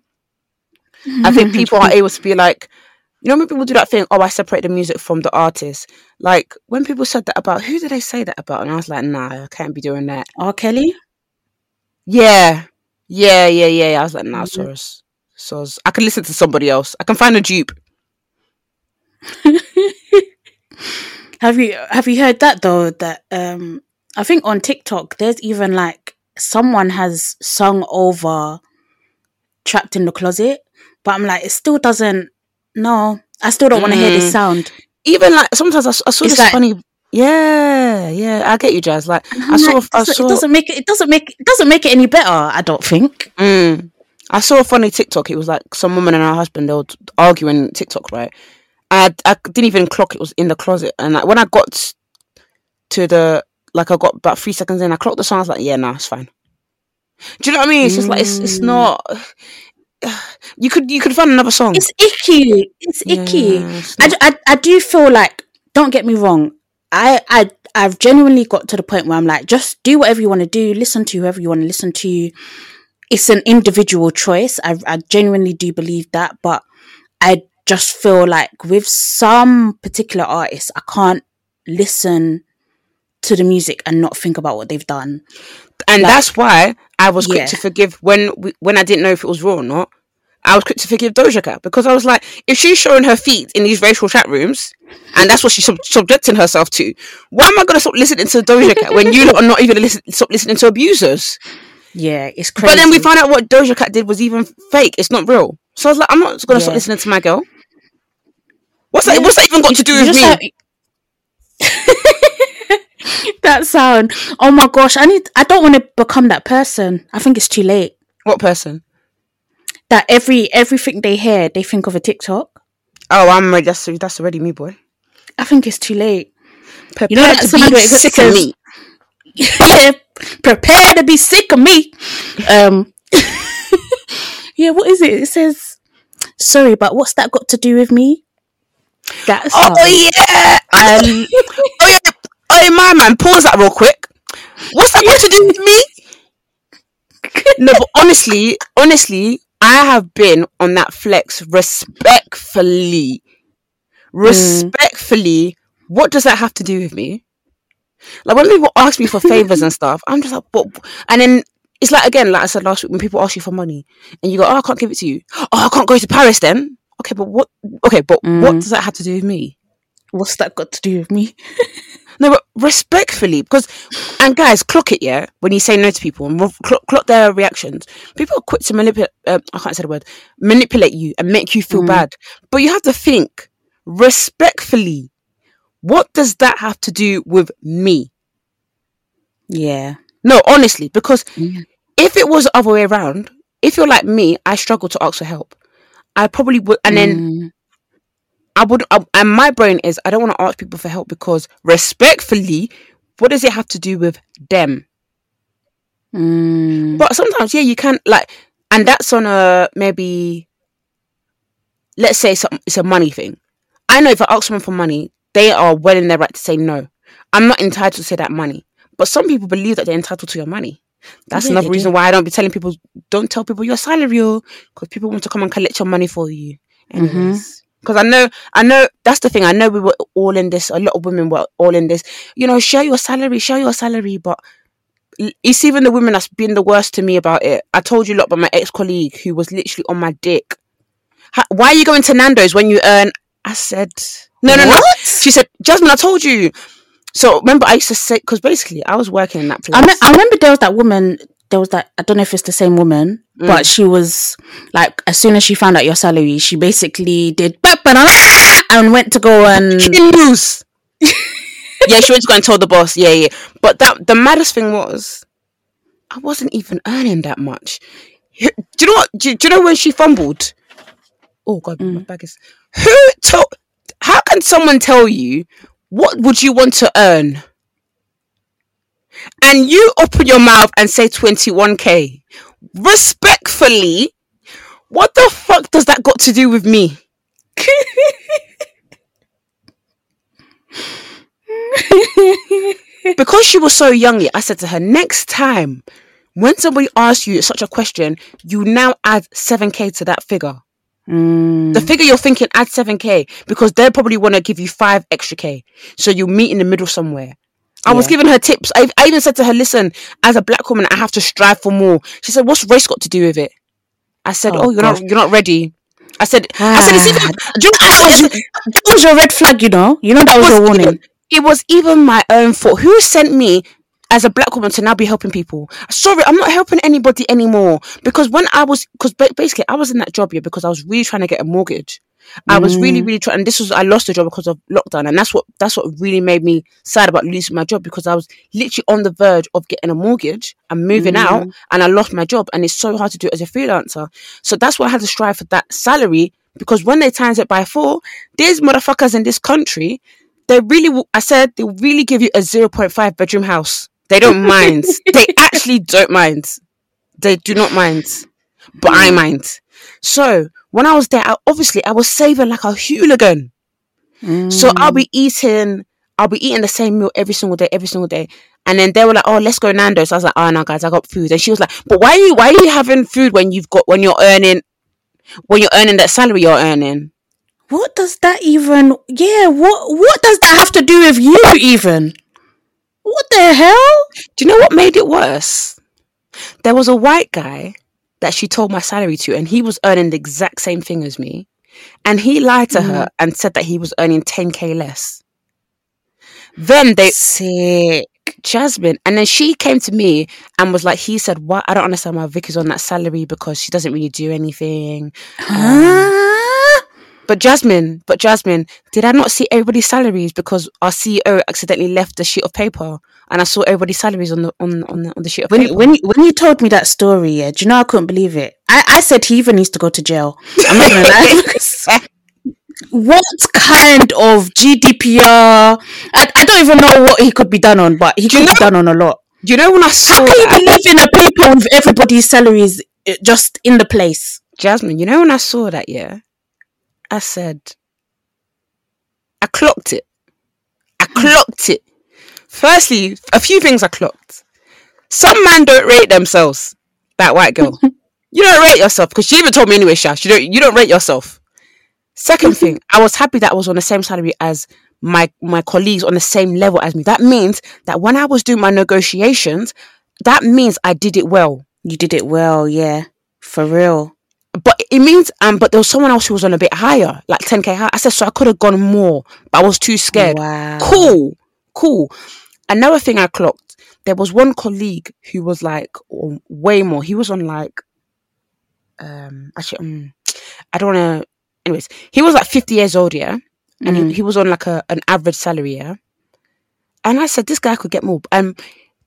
I think people are able to be like, you know, when people do that thing, oh, I separate the music from the artist. Like, when people said that about, who did they say that about? And I was like, nah, I can't be doing that. R. Kelly. Yeah. Yeah, yeah, yeah. yeah. I was like, nah, Mhm. Soros. Soros. I can listen to somebody else. I can find a dupe. Have you have you heard that though? That um, I think on TikTok there's even like someone has sung over "Trapped in the Closet," but I'm like, it still doesn't. No, I still don't want to hear Mm. this sound. Even like, sometimes I saw It's this like- funny. Yeah, yeah. I get you, Jazz. Like, I saw, like, I saw, it doesn't make it. It doesn't make it doesn't make it any better. I don't think. Mm. I saw a funny TikTok. It was like some woman and her husband they were arguing TikTok, right? I I didn't even clock it was in the closet, and like, when I got to the like I got about three seconds in, I clocked the song. I was like, yeah, nah, it's fine. Do you know what I mean? It's just like it's it's not. You could you could find another song. It's icky. It's icky. Yeah, it's I, I, I do feel like don't get me wrong. I I I've genuinely got to the point where I'm like, just do whatever you want to do, listen to whoever you want to listen to. It's an individual choice. I I genuinely do believe that, but I just feel like with some particular artists, I can't listen to the music and not think about what they've done. And Like- that's why I was quick Yeah. to forgive when we, when I didn't know if it was real or not. I was quick to forgive Doja Cat because I was like, if she's showing her feet in these racial chat rooms, and that's what she's sub- subjecting herself to, why am I going to stop listening to Doja Cat when you are not even listen- stop listening to abusers? Yeah, it's crazy. But then we found out what Doja Cat did was even fake. It's not real. So I was like, I'm not going to stop listening to my girl. What's that? What's that even got to do with me? have- that sound. Oh my gosh, I need. I don't want to become that person. I think it's too late. What person? That every everything they hear, they think of a TikTok. Oh, I'm ready. That's that's already me, boy. I think it's too late. Prepare You know that to be sick says- of me. Yeah, prepare to be sick of me. Um. yeah, what is it? It says, "Sorry, but what's that got to do with me?" That's Oh yeah. Um, oh yeah. Oh my man. Pause that real quick. What's that got to do with me? no, but honestly, honestly, I have been on that flex respectfully. Respectfully, what does that have to do with me? Like when people ask me for favors and stuff, I'm just like, but, and then it's like again, like I said last week, when people ask you for money and you go, "Oh, I can't give it to you." Oh, I can't go to Paris then. Okay, but what? Okay, but what mm. does that have to do with me? What's that got to do with me? No, but respectfully, because and guys, clock it, yeah. When you say no to people and clock, clock their reactions, people are quick to manipulate. Uh, I can't say the word manipulate you and make you feel bad. But you have to think respectfully. What does that have to do with me? Yeah. No, honestly, because Yeah. if it was the other way around, if you're like me, I struggle to ask for help. I probably would, and then Mm. I would, I, and my brain is I don't want to ask people for help because respectfully, what does it have to do with them? Mm. But sometimes, yeah, you can like, and that's on a maybe. Let's say it's a, it's a money thing. I know if I ask someone for money, they are well in their right to say no. I'm not entitled to say that money, but some people believe that they're entitled to your money. That's Yeah, another reason do. why I don't be telling people don't tell people your salary, because people want to come and collect your money for you. Mm-hmm. Anyways. Because I know, I know that's the thing. I know we were all in this. A lot of women were all in this. You know, share your salary, share your salary. But it's even the women that's been the worst to me about it. I told you a lot about my ex colleague who was literally on my dick. Ha- Why are you going to Nando's when you earn? I said, no, no, no. She said, Jasmine, I told you. So remember, I used to say because basically I was working in that place. I, me- I remember there was that woman. There was that I don't know if it's the same woman, Mm. but she was like, as soon as she found out your salary, she basically did and went to go and news. yeah, she went to go and told the boss. Yeah, yeah. But that the maddest thing was, I wasn't even earning that much. Do you know what? Do, do you know when she fumbled? Oh God, my bag is. Who told? How can someone tell you what would you want to earn? And you open your mouth and say twenty one k. Respectfully, what the fuck does that got to do with me? because she was so young, I said to her, next time when somebody asks you such a question, you now add 7k to that figure. Mm, The figure you're thinking, add 7k because they probably want to give you five extra k. So you meet in the middle somewhere. I was giving her tips. I, I even said to her, listen, as a black woman, I have to strive for more. She said, what's race got to do with it? I said, oh, Oh, you're gosh. not, you're not ready. I said, I said, it's even, Ah, do you know that was, said? that was your red flag, you know. You know that was your warning. even, it was even my own fault. Who sent me as a black woman to now be helping people? Sorry, I'm not helping anybody anymore because when I was, because basically I was in that job here because I was really trying to get a mortgage. I was really, mm. really trying, and this was I lost the job because of lockdown, and that's what that's what really made me sad about losing my job because I was literally on the verge of getting a mortgage and moving mm. out, and I lost my job, and it's so hard to do it as a freelancer. So that's why I had to strive for that salary because when they times it by four, these motherfuckers in this country, they really, will- I said, they really give you a 0.5 bedroom house. They don't mind. they actually don't mind. They do not mind. But I mm. mind. So when I was there, I, obviously I was saving like a hooligan. So I'll be mm. eating, I'll be eating the same meal every single day, every single day. And then they were like, "Oh, let's go Nando's." I was like, "Oh no, guys, I got food." And she was like, "But why are you, why are you having food when you've got when you're earning, when you're earning that salary you're earning?" What does that even? Yeah, what what does that have to do with you even? What the hell? Do you know what made it worse? There was a white guy that she told my salary to, and he was earning the exact same thing as me. And he lied to her mm. and said that he was earning 10k less. Then they, Sick. Jasmine, and then she came to me and was like, he said, What? I don't understand why Vicky's on that salary because she doesn't really do anything. Um, huh? But Jasmine, but Jasmine, did I not see everybody's salaries because our CEO accidentally left a sheet of paper and I saw everybody's salaries on the on on the, on the sheet of When paper? when when you told me that story, yeah, do you know I couldn't believe it? I, I said he even needs to go to jail. I'm not gonna lie. what kind of GDPR? I, I don't even know what he could be done on, but he Do you could be done on a lot. Do you know when I saw How can you that? be leaving a paper with everybody's salaries uh, just in the place? Jasmine, you know when I saw that, yeah, I said, I clocked it. I hmm. clocked it. Firstly, a few things I clocked. Some man don't rate themselves. That white girl, you don't rate yourself because she even told me anyway, Shash. You don't. You don't rate yourself. Second thing, I was happy that I was on the same salary as my my colleagues on the same level as me. That means that when I was doing my negotiations, that means I did it well. You did it well, yeah, for real. But it means um but there was someone else who was on a bit higher like 10k higher i said so i could have gone more but i was too scared. Wow. cool cool. Another thing i clocked there was one colleague who was like on way more. He was on like um actually um, i don't want to anyways. He was like 50 years old yeah? And he, he was on like a an average salary yeah? And i said this guy could get more um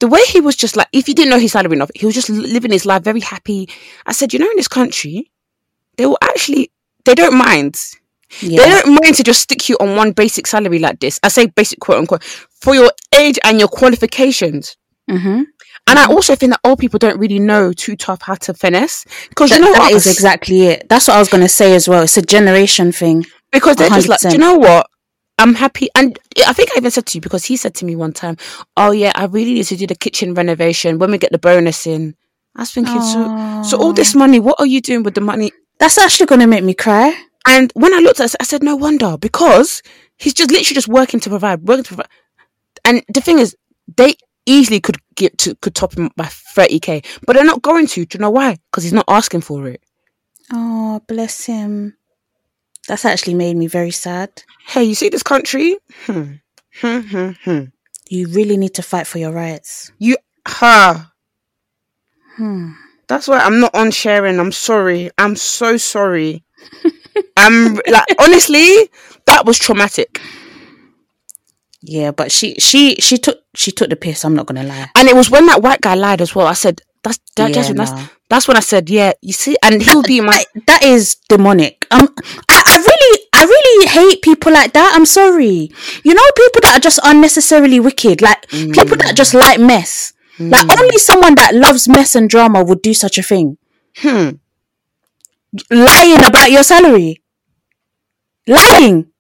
the way he was just like if you didn't know his salary enough he was just living his life very happy i said you know in this country they will actually they don't mind they don't mind to just stick you on one basic salary like this i say basic quote unquote for your age and your qualifications Mm-hmm. and i also think that old people don't really know too tough how to finesse because you know that what is exactly it. That's what I was gonna say as well. It's a generation thing. because they're just like, do you know what? I'm happy, and I think I even said to you because he said to me one time, "Oh yeah, I really need to do the kitchen renovation when we get the bonus in." I was thinking, so so all this money, what are you doing with the money? That's actually gonna make me cry. And when I looked at it, I said, no wonder because he's just literally just working to provide, working to provide. And the thing is, they easily could get to could top him up by 30k, but they're not going to. Do you know why? Because he's not asking for it. Oh, bless him. That's actually made me very sad. Hey, you see this country? Hmm. Hmm, hmm, hmm. You really need to fight for your rights. You, ha. Hmm. That's why I'm not on sharing. I'm sorry. I'm so sorry. I'm like honestly, that was traumatic, Yeah, but she she she took she took the piss. I'm not gonna lie. and it was when that white guy lied as well. I said, "That's that, Yeah, Jasmine, nah. that's that's when I said, yeah, you see." And he'll be my That, that is demonic. Um, I, really I really hate people like that. I'm sorry. You know, people that are just unnecessarily wicked, like people that just like mess. Like only someone that loves mess and drama would do such a thing. hmm. Lying about your salary. Lying.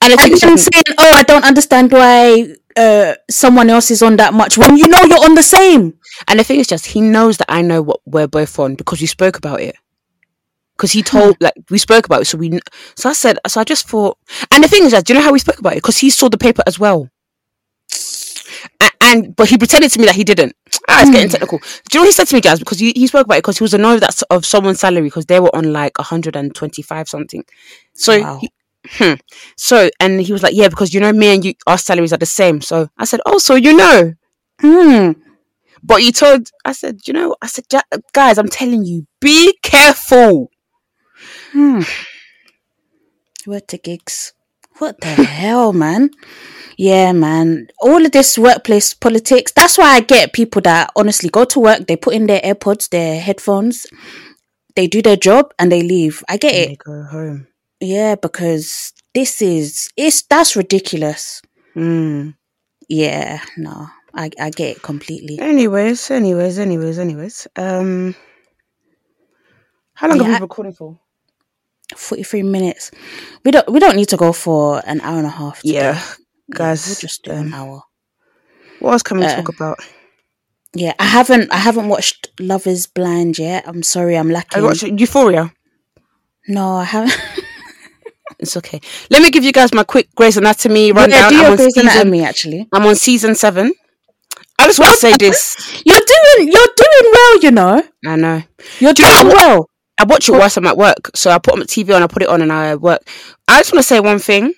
And and is, then saying, "Oh, I don't understand why uh, someone else is on that much when you know you're on the same." and the thing is, just he knows that I know what we're both on because we spoke about it. Because he told, like, we spoke about it, so we. So I said, so I just thought, and the thing is, that do you know how we spoke about it? Because he saw the paper as well. A- and but he pretended to me that he didn't. Ah, it's getting technical. Do you know what he said to me, guys? Because he, he spoke about it because he was annoyed that of someone's salary because they were on like 125 something. So Wow. he, hmm. so and he was like, yeah, because you know me and you, our salaries are the same. So I said, oh, so you know. Hmm. But you told, I said, you know, I said, guys, I'm telling you, be careful. Hmm. What the gigs? What the hell, man? Yeah, man. All of this workplace politics. That's why I get people that honestly go to work, they put in their AirPods, their headphones, they do their job and they leave. I get it. go home. Yeah, because this is it's that's ridiculous. Mm. Yeah, no. I, I get it completely. Anyways, anyways, anyways, anyways. Um, how long Yeah, have we been recording for? 43 minutes. We don't we don't need to go for an hour and a half. today. Yeah, Yeah, guys. we'll just do um, an hour. what else can we Uh, talk about? Yeah, I haven't I haven't watched Love Is Blind yet. I'm sorry, I'm I lacking. watched Euphoria. no, I haven't. It's okay. Let me give you guys my quick Grey's Anatomy yeah, rundown. do I'm, your on Grey's season, Anatomy actually. I'm on season seven. I just want to say this. You're doing you're doing well, you know. I know. You're Do you know doing well. I watch it whilst I'm at work. So I put on the TV on, I put it on, and I work. I just want to say one thing.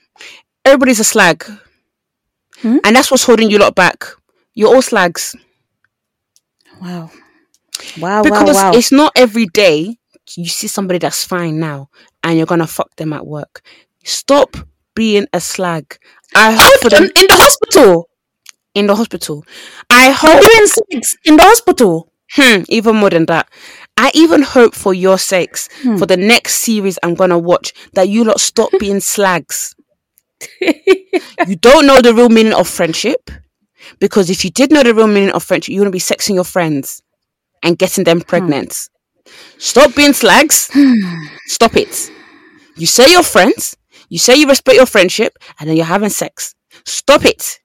Everybody's a slag. Hmm? And that's what's holding you lot back. You're all slags. Wow. Wow, Because wow, wow. it's not every day you see somebody that's fine now and you're going to fuck them at work. Stop being a slag. I hope for them in the hospital. in the hospital. I hope, doing in the hospital. hmm, even more than that. I even hope for your sakes, Hmm. for the next series I'm going to watch, that you lot stop being slags. you don't know the real meaning of friendship because if you did know the real meaning of friendship you wouldn't be sexing your friends and getting them pregnant. Stop being slags. Stop it. You say you're friends you say you respect your friendship and then you're having sex. Stop it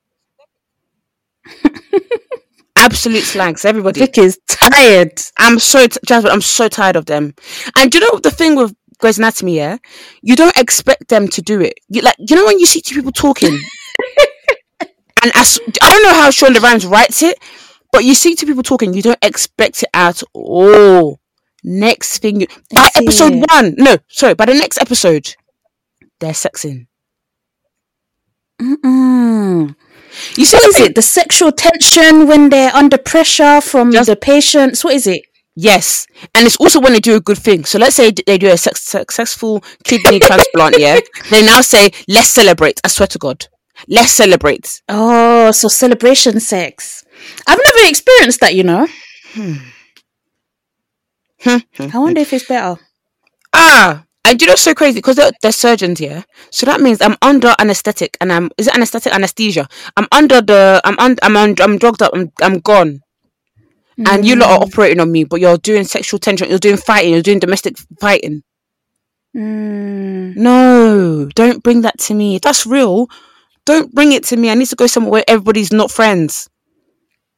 absolute slags everybody Vic is tired. I'm so t- Jasmine. I'm so tired of them. And do you know the thing with Grey's Anatomy? Yeah, you don't expect them to do it. You like, you know, when you see two people talking, and as I don't know how Shonda Rhimes writes it, but you see two people talking, you don't expect it at all. Next thing, you, by episode it. one, no, sorry, by the next episode, they're sexing. Mm-mm. You see What the it? The sexual tension when they're under pressure from Just- the patients. What is it? Yes, and it's also when they do a good thing. So let's say they do a sex- successful kidney transplant. Yeah, they now say, "Let's celebrate." I swear to God, let's celebrate. Oh, so celebration sex. I've never experienced that, you know. Hmm, hmm, hmm, hmm I wonder if it's better. Ah, and you know, so crazy because they're, they're surgeons, yeah. So that means I'm under anesthetic, and I'm is it anesthetic anesthesia? I'm under the I'm un, I'm un, I'm drugged up. I'm I'm gone. And you lot are operating on me, but you're doing sexual tension. You're doing fighting. You're doing domestic fighting. Mm. No, don't bring that to me. That's real, don't bring it to me. I need to go somewhere where everybody's not friends.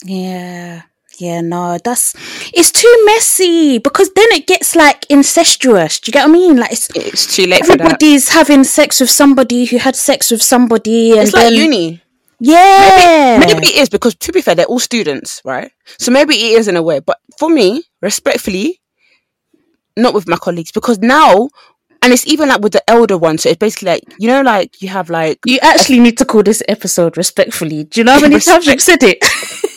Yeah. Yeah, no, that's it's too messy because then it gets like incestuous. Do you get what I mean? Like it's It's too late for that. everybody's having sex with somebody who had sex with somebody, and It's like then uni. yeah, Maybe it is because, to be fair, they're all students, right? So maybe it is in a way. But for me, respectfully, not with my colleagues because now, and it's even like with the elder one. So it's basically like you know, like you have like you actually need to call this episode respectfully. Do you know how many times you've said it?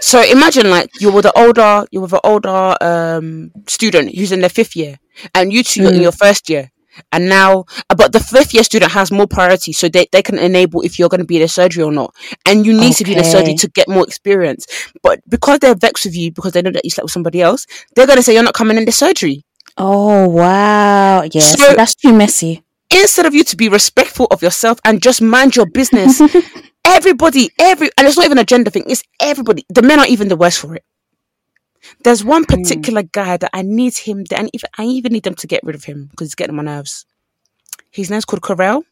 So imagine like you're with an older you're with an older um student who's in their fifth year and you 2 are in Mm. your first year and now uh, but the fifth year student has more priority so they, they can enable if you're going to be in a surgery or not and you need to be in a surgery to get more experience. But because they're vexed with you because they know that you slept with somebody else they're going to say you're not coming in the surgery. Oh wow, yeah, so So- that's too messy. instead of you to be respectful of yourself and just mind your business everybody every and it's not even a gender thing it's everybody the men are even the worst for it there's one particular guy that i need him and even i even need them to get rid of him because he's getting on my nerves his name's called Karev.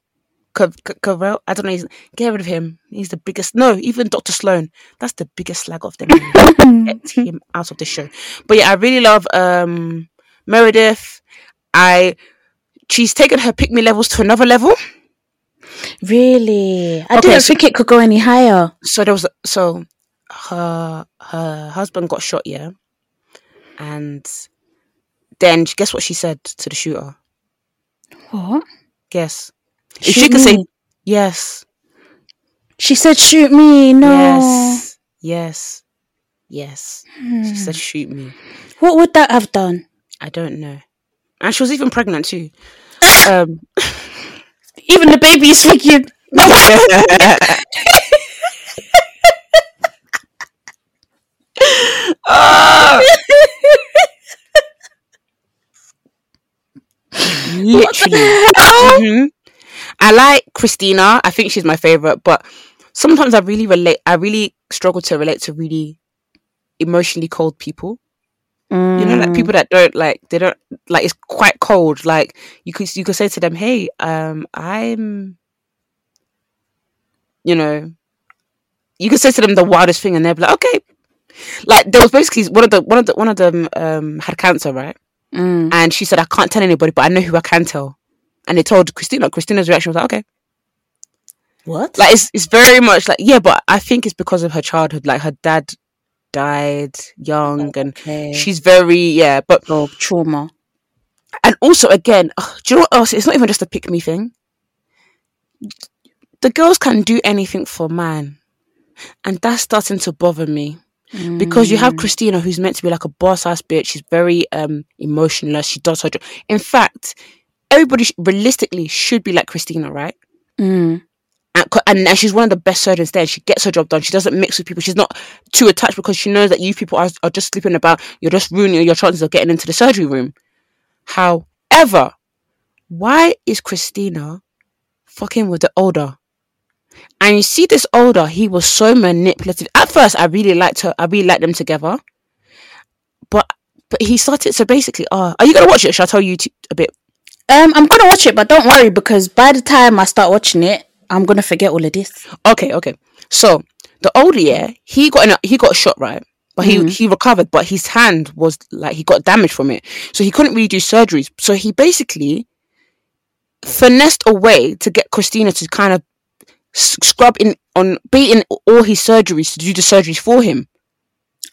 Karev, I don't know. He's, get rid of him. He's the biggest. No, even Dr. Sloan. That's the biggest slag of them. get him out of the show. But yeah, I really love um Meredith. I she's taken her pick me levels to another level. Really, I Okay, didn't so- think it could go any higher. so there was so her her husband got shot yeah and then guess what she said to the shooter What? guess if she could say yes She said, "Shoot me!" No. yes yes yes she said Hmm. shoot me What would that have done? i don't know and she was even pregnant too um Even the baby's thinking. Ah! literally Mhm. I like Cristina. I think she's my favorite, but sometimes I really relate. I really struggle to relate to really emotionally cold people. You know, like people that don't like they don't like it's quite cold. Like you could you could say to them, "Hey, um, I'm," you know, you could say to them the wildest thing, and they'll be like, "Okay." Like there was basically one of the one of the one of them um had cancer, right? Mm. And she said, "I can't tell anybody, but I know who I can tell." And they told Cristina. Cristina's reaction was like, "Okay." What? Like it's it's very much like yeah, but I think it's because of her childhood. Like her dad died young, and she's very yeah. But oh, trauma. and also again, do you know what else? It's not even just a pick me thing. The girls can do anything for man, and that's starting to bother me because you Mm. have Cristina, who's meant to be like a boss ass bitch. She's very um emotionless. She does her job. In fact, everybody sh- realistically should be like Cristina, right? Mm. And, and and she's one of the best surgeons there. She gets her job done. She doesn't mix with people. She's not too attached because she knows that you people are, are just sleeping about. You're just ruining your chances of getting into the surgery room. However, why is Cristina fucking with the older? And you see this older, he was so manipulative. At first, I really liked her. I really liked them together. But but he started. So basically, uh, are you gonna watch it? Shall I tell you t- a bit? Um, I'm gonna watch it, but don't worry because by the time I start watching it, I'm gonna forget all of this. Okay, okay. So the older yeah, he got in a, he got shot right, but he mm-hmm. he recovered, but his hand was like he got damaged from it, so he couldn't really do surgeries. So he basically finessed a way to get Cristina to kind of scrub in on be in all his surgeries to do the surgeries for him.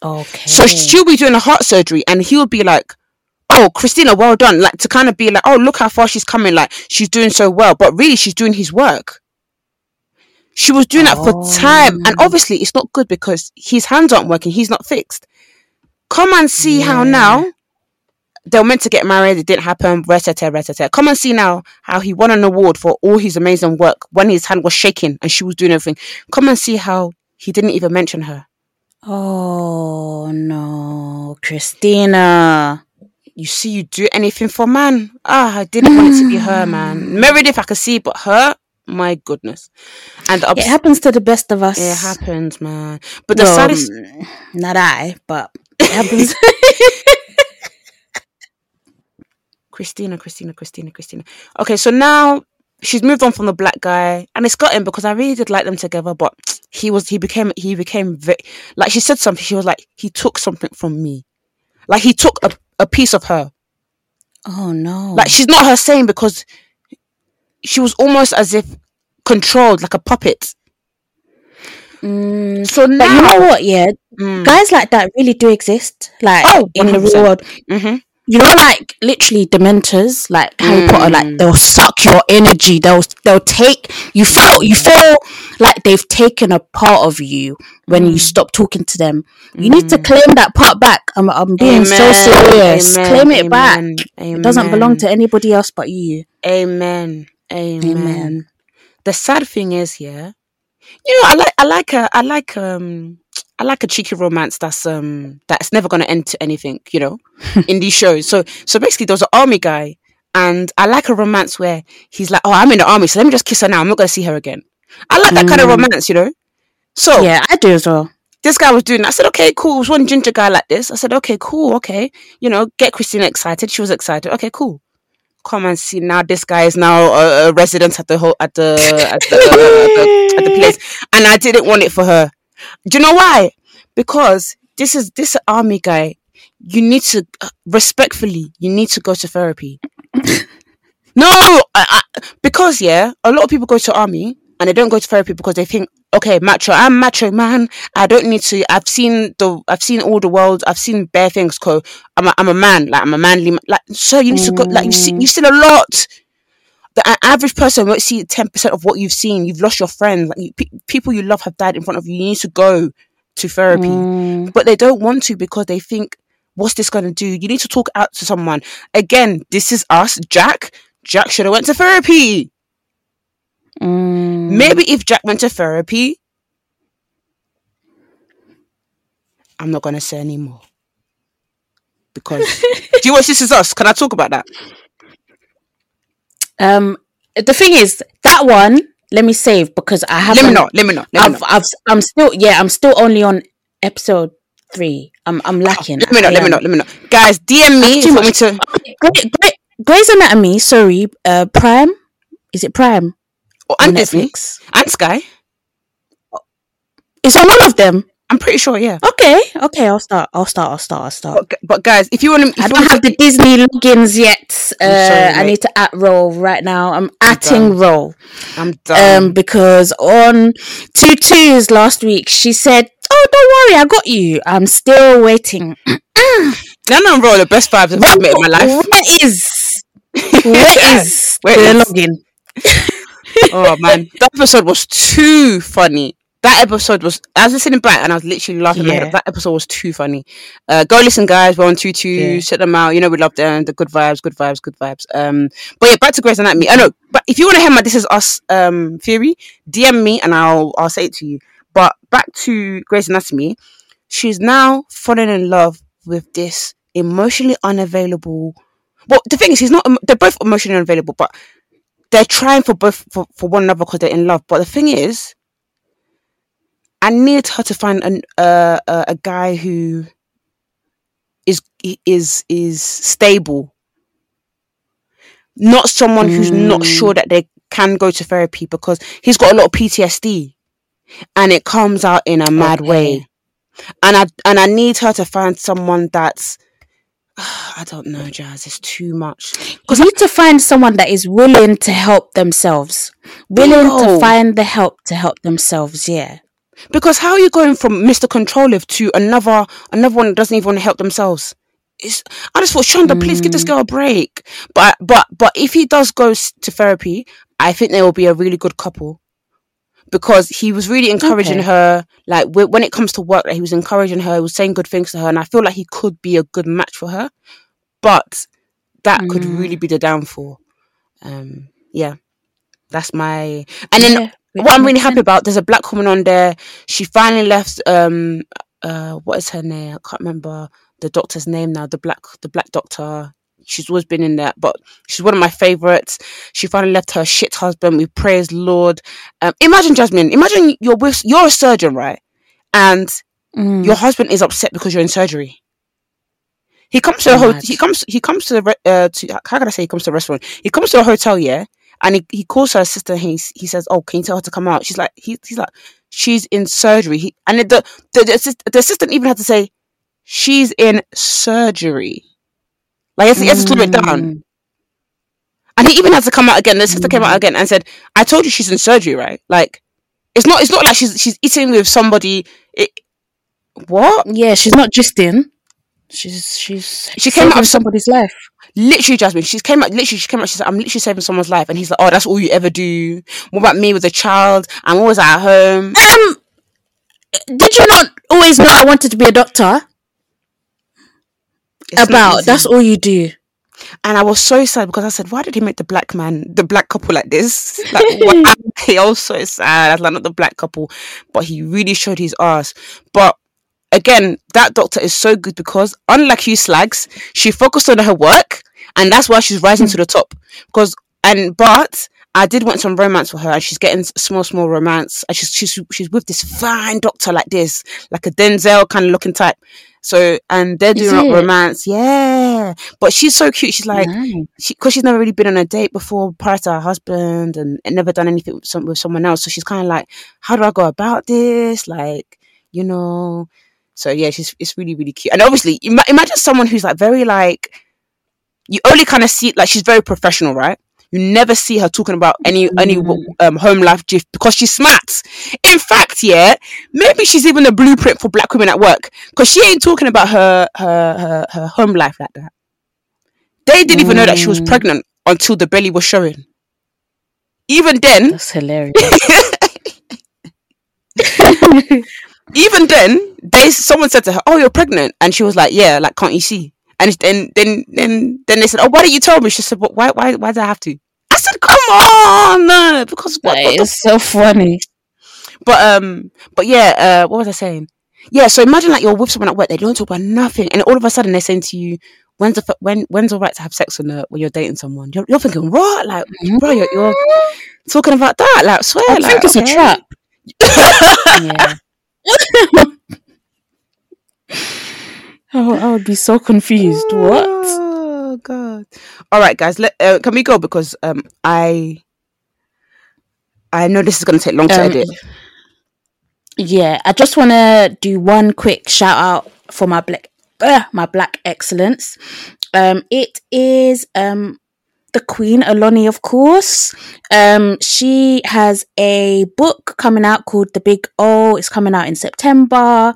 Okay. So she'll be doing a heart surgery, and he'll be like, "Oh, Cristina, well done!" Like to kind of be like, "Oh, look how far she's coming! Like she's doing so well." But really, she's doing his work. She was doing that for time, and obviously, it's not good because his hands aren't working. He's not fixed. Come and see how now they were meant to get married. It didn't happen. Retete, retete. Come and see now how he won an award for all his amazing work when his hand was shaking and she was doing everything. Come and see how he didn't even mention her. Oh no, Cristina. you see you do anything for man. Ah, I didn't want it to be her, man. Meredith, I could see, but her, my goodness. And It happens to the best of us. it happens, man. But the Well, saddest, not I, but it happens. Cristina, Cristina, Cristina, Cristina. Okay, so now she's moved on from the black guy, and it's got him because I really did like them together. But he was, he became, he became like she said something. She was like, he took something from me, like he took a, a piece of her. oh no. Like she's not her same because she was almost as if controlled, like a puppet. Mm, So now, you know what? Yeah, Mm. guys like that really do exist. Like Oh, in the real world, Mhm. you know, like literally dementors, like Harry Potter. Mm. Like they'll suck your energy. They'll they'll take you feel you feel like they've taken a part of you when Mm. you stop talking to them. You need to claim that part back. I'm I'm being so serious. amen, claim it back. amen, It doesn't belong to anybody else but you. Amen. Amen. Amen. The sad thing is, yeah, you know, I like, I like a, I like, um, I like a cheeky romance that's um that's never gonna end to anything, you know, in these shows. So, so basically, there was an army guy, and I like a romance where he's like, "Oh, I'm in the army, so let me just kiss her now. I'm not gonna see her again." I like that kind of Mm. romance, you know. So, Yeah, I do as well. this guy was doing that. I said, okay, cool. It was one ginger guy like this. I said, okay, cool, okay. You know, get Cristina excited. She was excited. Okay, cool. Come and see now. This guy is now a, a resident at the whole at the at the, at the at the place, and I didn't want it for her. Do you know why? Because this is this army guy. You need to uh, respectfully. You need to go to therapy. no, I, I, because yeah, a lot of people go to army and they don't go to therapy because they think, okay, macho, I'm macho man. I don't need to. I've seen the, I've seen all the world. I've seen bare things. Co, I'm a, I'm a man. Like I'm a manly. ma- Like so, you need to go. Like you see, you've seen a lot. The average person won't see ten percent of what you've seen. You've lost your friends. Like you, pe- people you love have died in front of you. You need to go to therapy, Mm, but they don't want to because they think, what's this going to do? You need to talk out to someone. Again, this is us, Jack. Jack should have went to therapy. Mm. Maybe if Jack went to therapy, I'm not gonna say anymore. Because do you watch This Is Us? Can I talk about that? Um, the thing is, that one, let me save because I haven't. Let me know. Let me know. Let I've, know. I've, I'm still, yeah, I'm still only on episode three. I'm I'm lacking. Let me know. Let me know. Let me know. Guys, DM me want me to. Grey, Grey, Grey's Anatomy. Sorry, uh, Prime. Is it Prime? On and Disney Netflix. and Sky. It's on all of them. I'm pretty sure. Yeah. Okay, okay. I'll start. I'll start. I'll start. I'll start. But, but guys, if you want to, I don't have the Disney logins yet. Uh, sorry, I need to at roll right now. I'm done. atting roll. I'm done. Um, because on two twos last week, she said, "Oh, don't worry, I got you. I'm still waiting." None of roll the best vibes I've ever met in my life. Where is? Where is Where the is? login? Oh man, that episode was too funny. That episode was. I was listening back and I was literally laughing. Yeah. That episode was too funny. Uh, go listen, guys. We're on two two. Yeah. Check them out. You know we love them. The good vibes, good vibes, good vibes. Um, but yeah, back to Grey's Anatomy. I know, but if you want to hear my "This Is Us" um theory, DM me and I'll I'll say it to you. But back to Grey's Anatomy, she's now falling in love with this emotionally unavailable. Well, the thing is, he's not. They're both emotionally unavailable, but they're trying for both for, for one another because they're in love. But the thing is, I need her to find an, uh, uh, a guy who is is is stable, not someone who's not Mm. sure that they can go to therapy because he's got a lot of PTSD, and it comes out in a mad Okay. way. And I and I need her to find someone that's I don't know, Jazz. It's too much. Because You need to find someone that is willing to help themselves, willing Bingo. to find the help to help themselves. Yeah. Because how are you going from Mr. Controllive to another another one that doesn't even want to help themselves? It's, I just thought, Shonda, please give this mm. girl a break. But but but if he does go to therapy, I think they will be a really good couple. Because he was really encouraging Okay. her, like wh- when it comes to work, like, he was encouraging her, he was saying good things to her, and I feel like he could be a good match for her. But that could Mm. really be the downfall. Um, yeah, that's my. And then Yeah, what I'm really happy sense. about, there's a black woman on there. She finally left. Um, uh, what is her name? I can't remember the doctor's name now. The black, the black doctor. She's always been in there, but she's one of my favorites. She finally left her shit husband. We praise Lord. Um, imagine Jasmine. Imagine you're with you're a surgeon, right? And Mm. your husband is upset because you're in surgery. He comes to the ho- he comes he comes to the re- uh to how can I say he comes to the restaurant? He comes to a hotel, yeah, and he, he calls her sister. He he says, "Oh, can you tell her to come out?" She's like, he, he's like, she's in surgery. He, and the the the, assist, the assistant even had to say, she's in surgery. Like he has to, he has to slow it down. Mm. And he even had to come out again. The sister came out again and said, "I told you she's in surgery, right? Like, it's not it's not like she's she's eating with somebody. It, what? Yeah, she's not just in. She's she's She came out of somebody's life. literally Jasmine, she's came out literally she came out, she said, I'm literally saving someone's life and he's like, Oh, that's all you ever do. What about me with a child? I'm always at home. Um, did you not always know I wanted to be a doctor? About easy. that's all you do. and I was so sad because I said, Why did he make the black man the black couple like this? Like why? I was so sad. Like not the black couple, but he really showed his ass. But again, that doctor is so good because unlike you slags, she focused on her work and that's why she's rising to the top. Because and but I did want some romance for her, and she's getting small, small romance. And she's she's she's with this fine doctor like this, like a Denzel kind of looking type. So and they're Is doing it? romance, yeah. But she's so cute. She's like Nice. she because she's never really been on a date before prior to her husband and, and never done anything with, some, with someone else. So she's kind of like, how do I go about this? Like, you know. So yeah, she's it's really really cute. And obviously, ima- imagine someone who's like very like you only kind of see like she's very professional, right? You never see her talking about any any um, home life gif because she's smart. In fact, yeah, maybe she's even a blueprint for black women at work because she ain't talking about her her her, her home life like that. They didn't even know that she was Mm. pregnant until the belly was showing. Even then, That's hilarious. even then, they someone said to her, "Oh, you're pregnant," and she was like, "Yeah, like can't you see?" And then then then then they said, "Oh, why didn't you tell me?" She said, "But why why why did I have to?" I said, "Come on, because what, what the so funny. But um, but yeah, uh, what was I saying? Yeah, so imagine like you're with someone at work, they don't talk about nothing, and all of a sudden they're saying to you, "When's the f- when when's all right to have sex when, uh, when you're dating someone?" You're, you're thinking, "What? Like, bro, you're, you're talking about that? Like, swear, I like, think it's a trap. yeah. Oh, I would be so confused. What? Oh god! All right, guys. Let uh, can we go because um I I know this is going to take long to Um, edit. Yeah, I just want to do one quick shout out for my black, uh, my black excellence. Um, it is um the Queen Oloni, of course. Um, she has a book coming out called The Big O. It's coming out in September.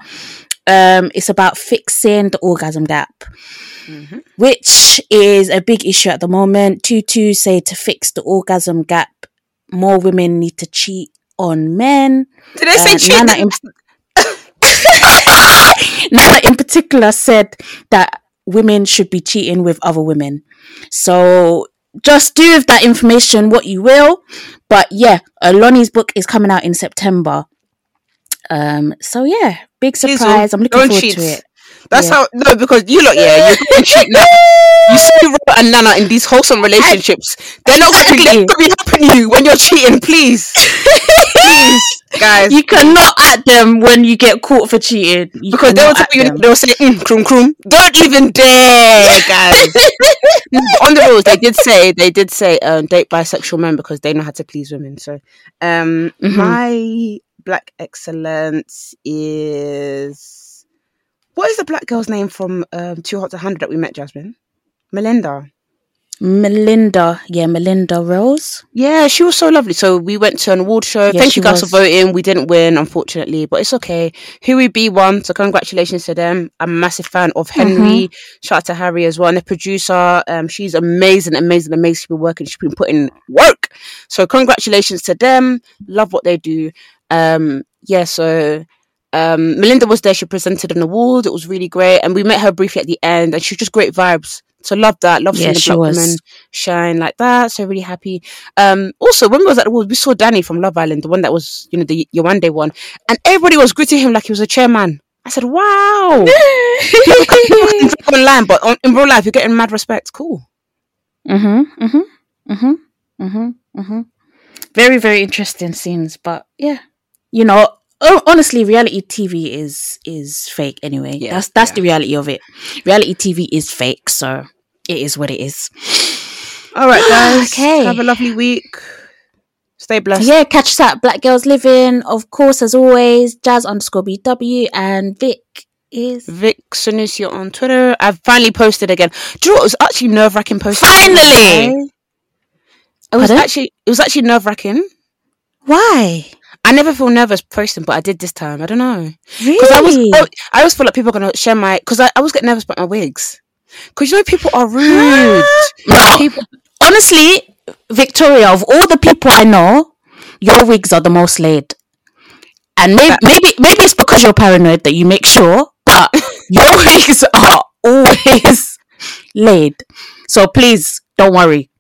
Um, it's about fixing the orgasm gap, which is a big issue at the moment. Tutu say to fix the orgasm gap, more women need to cheat on men. Did I say Uh, cheat? Nana in, Nana in particular said that women should be cheating with other women. So just do with that information what you will. But yeah, Oloni's book is coming out in September. Um, so yeah, big surprise. I'm looking forward cheat. to it. That's Yeah. how no, because you look, yeah, you're cheat now. You see Robert and Nana in these wholesome relationships. They're not going to me happen you when you're cheating, please, please, guys. You cannot at them when you get caught for cheating. You because they will tell you, them. they'll say, mm, krum krum. Don't even dare, guys. On the rules, they did say they did say um, date bisexual men because they know how to please women. So, um, Mhm. my black excellence is what is the black girl's name from um, Too Hot to Handle that we met, Jasmine? Melinda. Melinda, yeah, Melinda Melrose. Yeah, she was so lovely. So we went to an award show. Yeah, Thank you guys was. for voting. We didn't win, unfortunately, but it's okay. Huey B won, so congratulations to them. I'm a massive fan of Henry. Shout out to Harry as well. And the producer, um, she's amazing, amazing, amazing. She's been working. She's been putting work. So congratulations to them. Love what they do. Um, yeah. So um, Melinda was there. She presented an award. It was really great, and we met her briefly at the end, and she was just great vibes. So love that. Love Yeah, seeing the she black women shine like that. So really happy. Um, also, when we was at the award, we saw Danny from Love Island, the one that was, you know, the Yewande one, and everybody was greeting him like he was a chairman. I said, "Wow." People can- people can talk online, but on, in real life, you're getting mad respect. Cool. Mm-hmm. Mm-hmm. Mm-hmm. Mm-hmm. Mm-hmm. Very, very interesting scenes. But yeah. You know, oh, honestly, reality TV is is fake anyway. Yeah, that's that's yeah. the reality of it. Reality TV is fake, so it is what it is. All right, guys. Okay. Have a lovely week. Stay blessed. Yeah, catch us at Black Girls Living, of course, as always, Jazz underscore BW and Vic is Vic Sanusia on Twitter. I've finally posted again. Do you know what? It was actually nerve wracking posting. Finally! It was Pardon? actually it was actually nerve wracking. Why? I never feel nervous posting, but I did this time. I don't know. Really? I was, I, oh, I always feel like people are gonna share my. Because I, I always get nervous about my wigs. Because you know people are rude. No. people, honestly, Victoria, of all the people I know, your wigs are the most laid. And maybe maybe maybe it's because you're paranoid that you make sure, but your wigs are always laid. So please don't worry.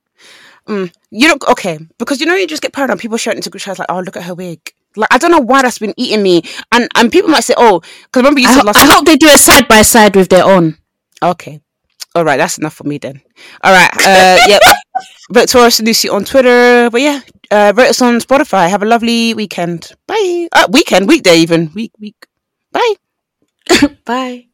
Mm, you know, okay, because you know you just get paranoid. People shouting into group chats like, "Oh, look at her wig." Like I don't know why that's been eating me, and and people might say, "Oh, because remember you I, said ho- last." I hope they do it side by side with their own. Okay. All right, that's enough for me then. All right. Uh, yep. Victoria Sanusi on Twitter. But yeah, uh, rate us on Spotify. Have a lovely weekend. Bye. Uh, weekend, weekday even. Week, week. Bye. Bye.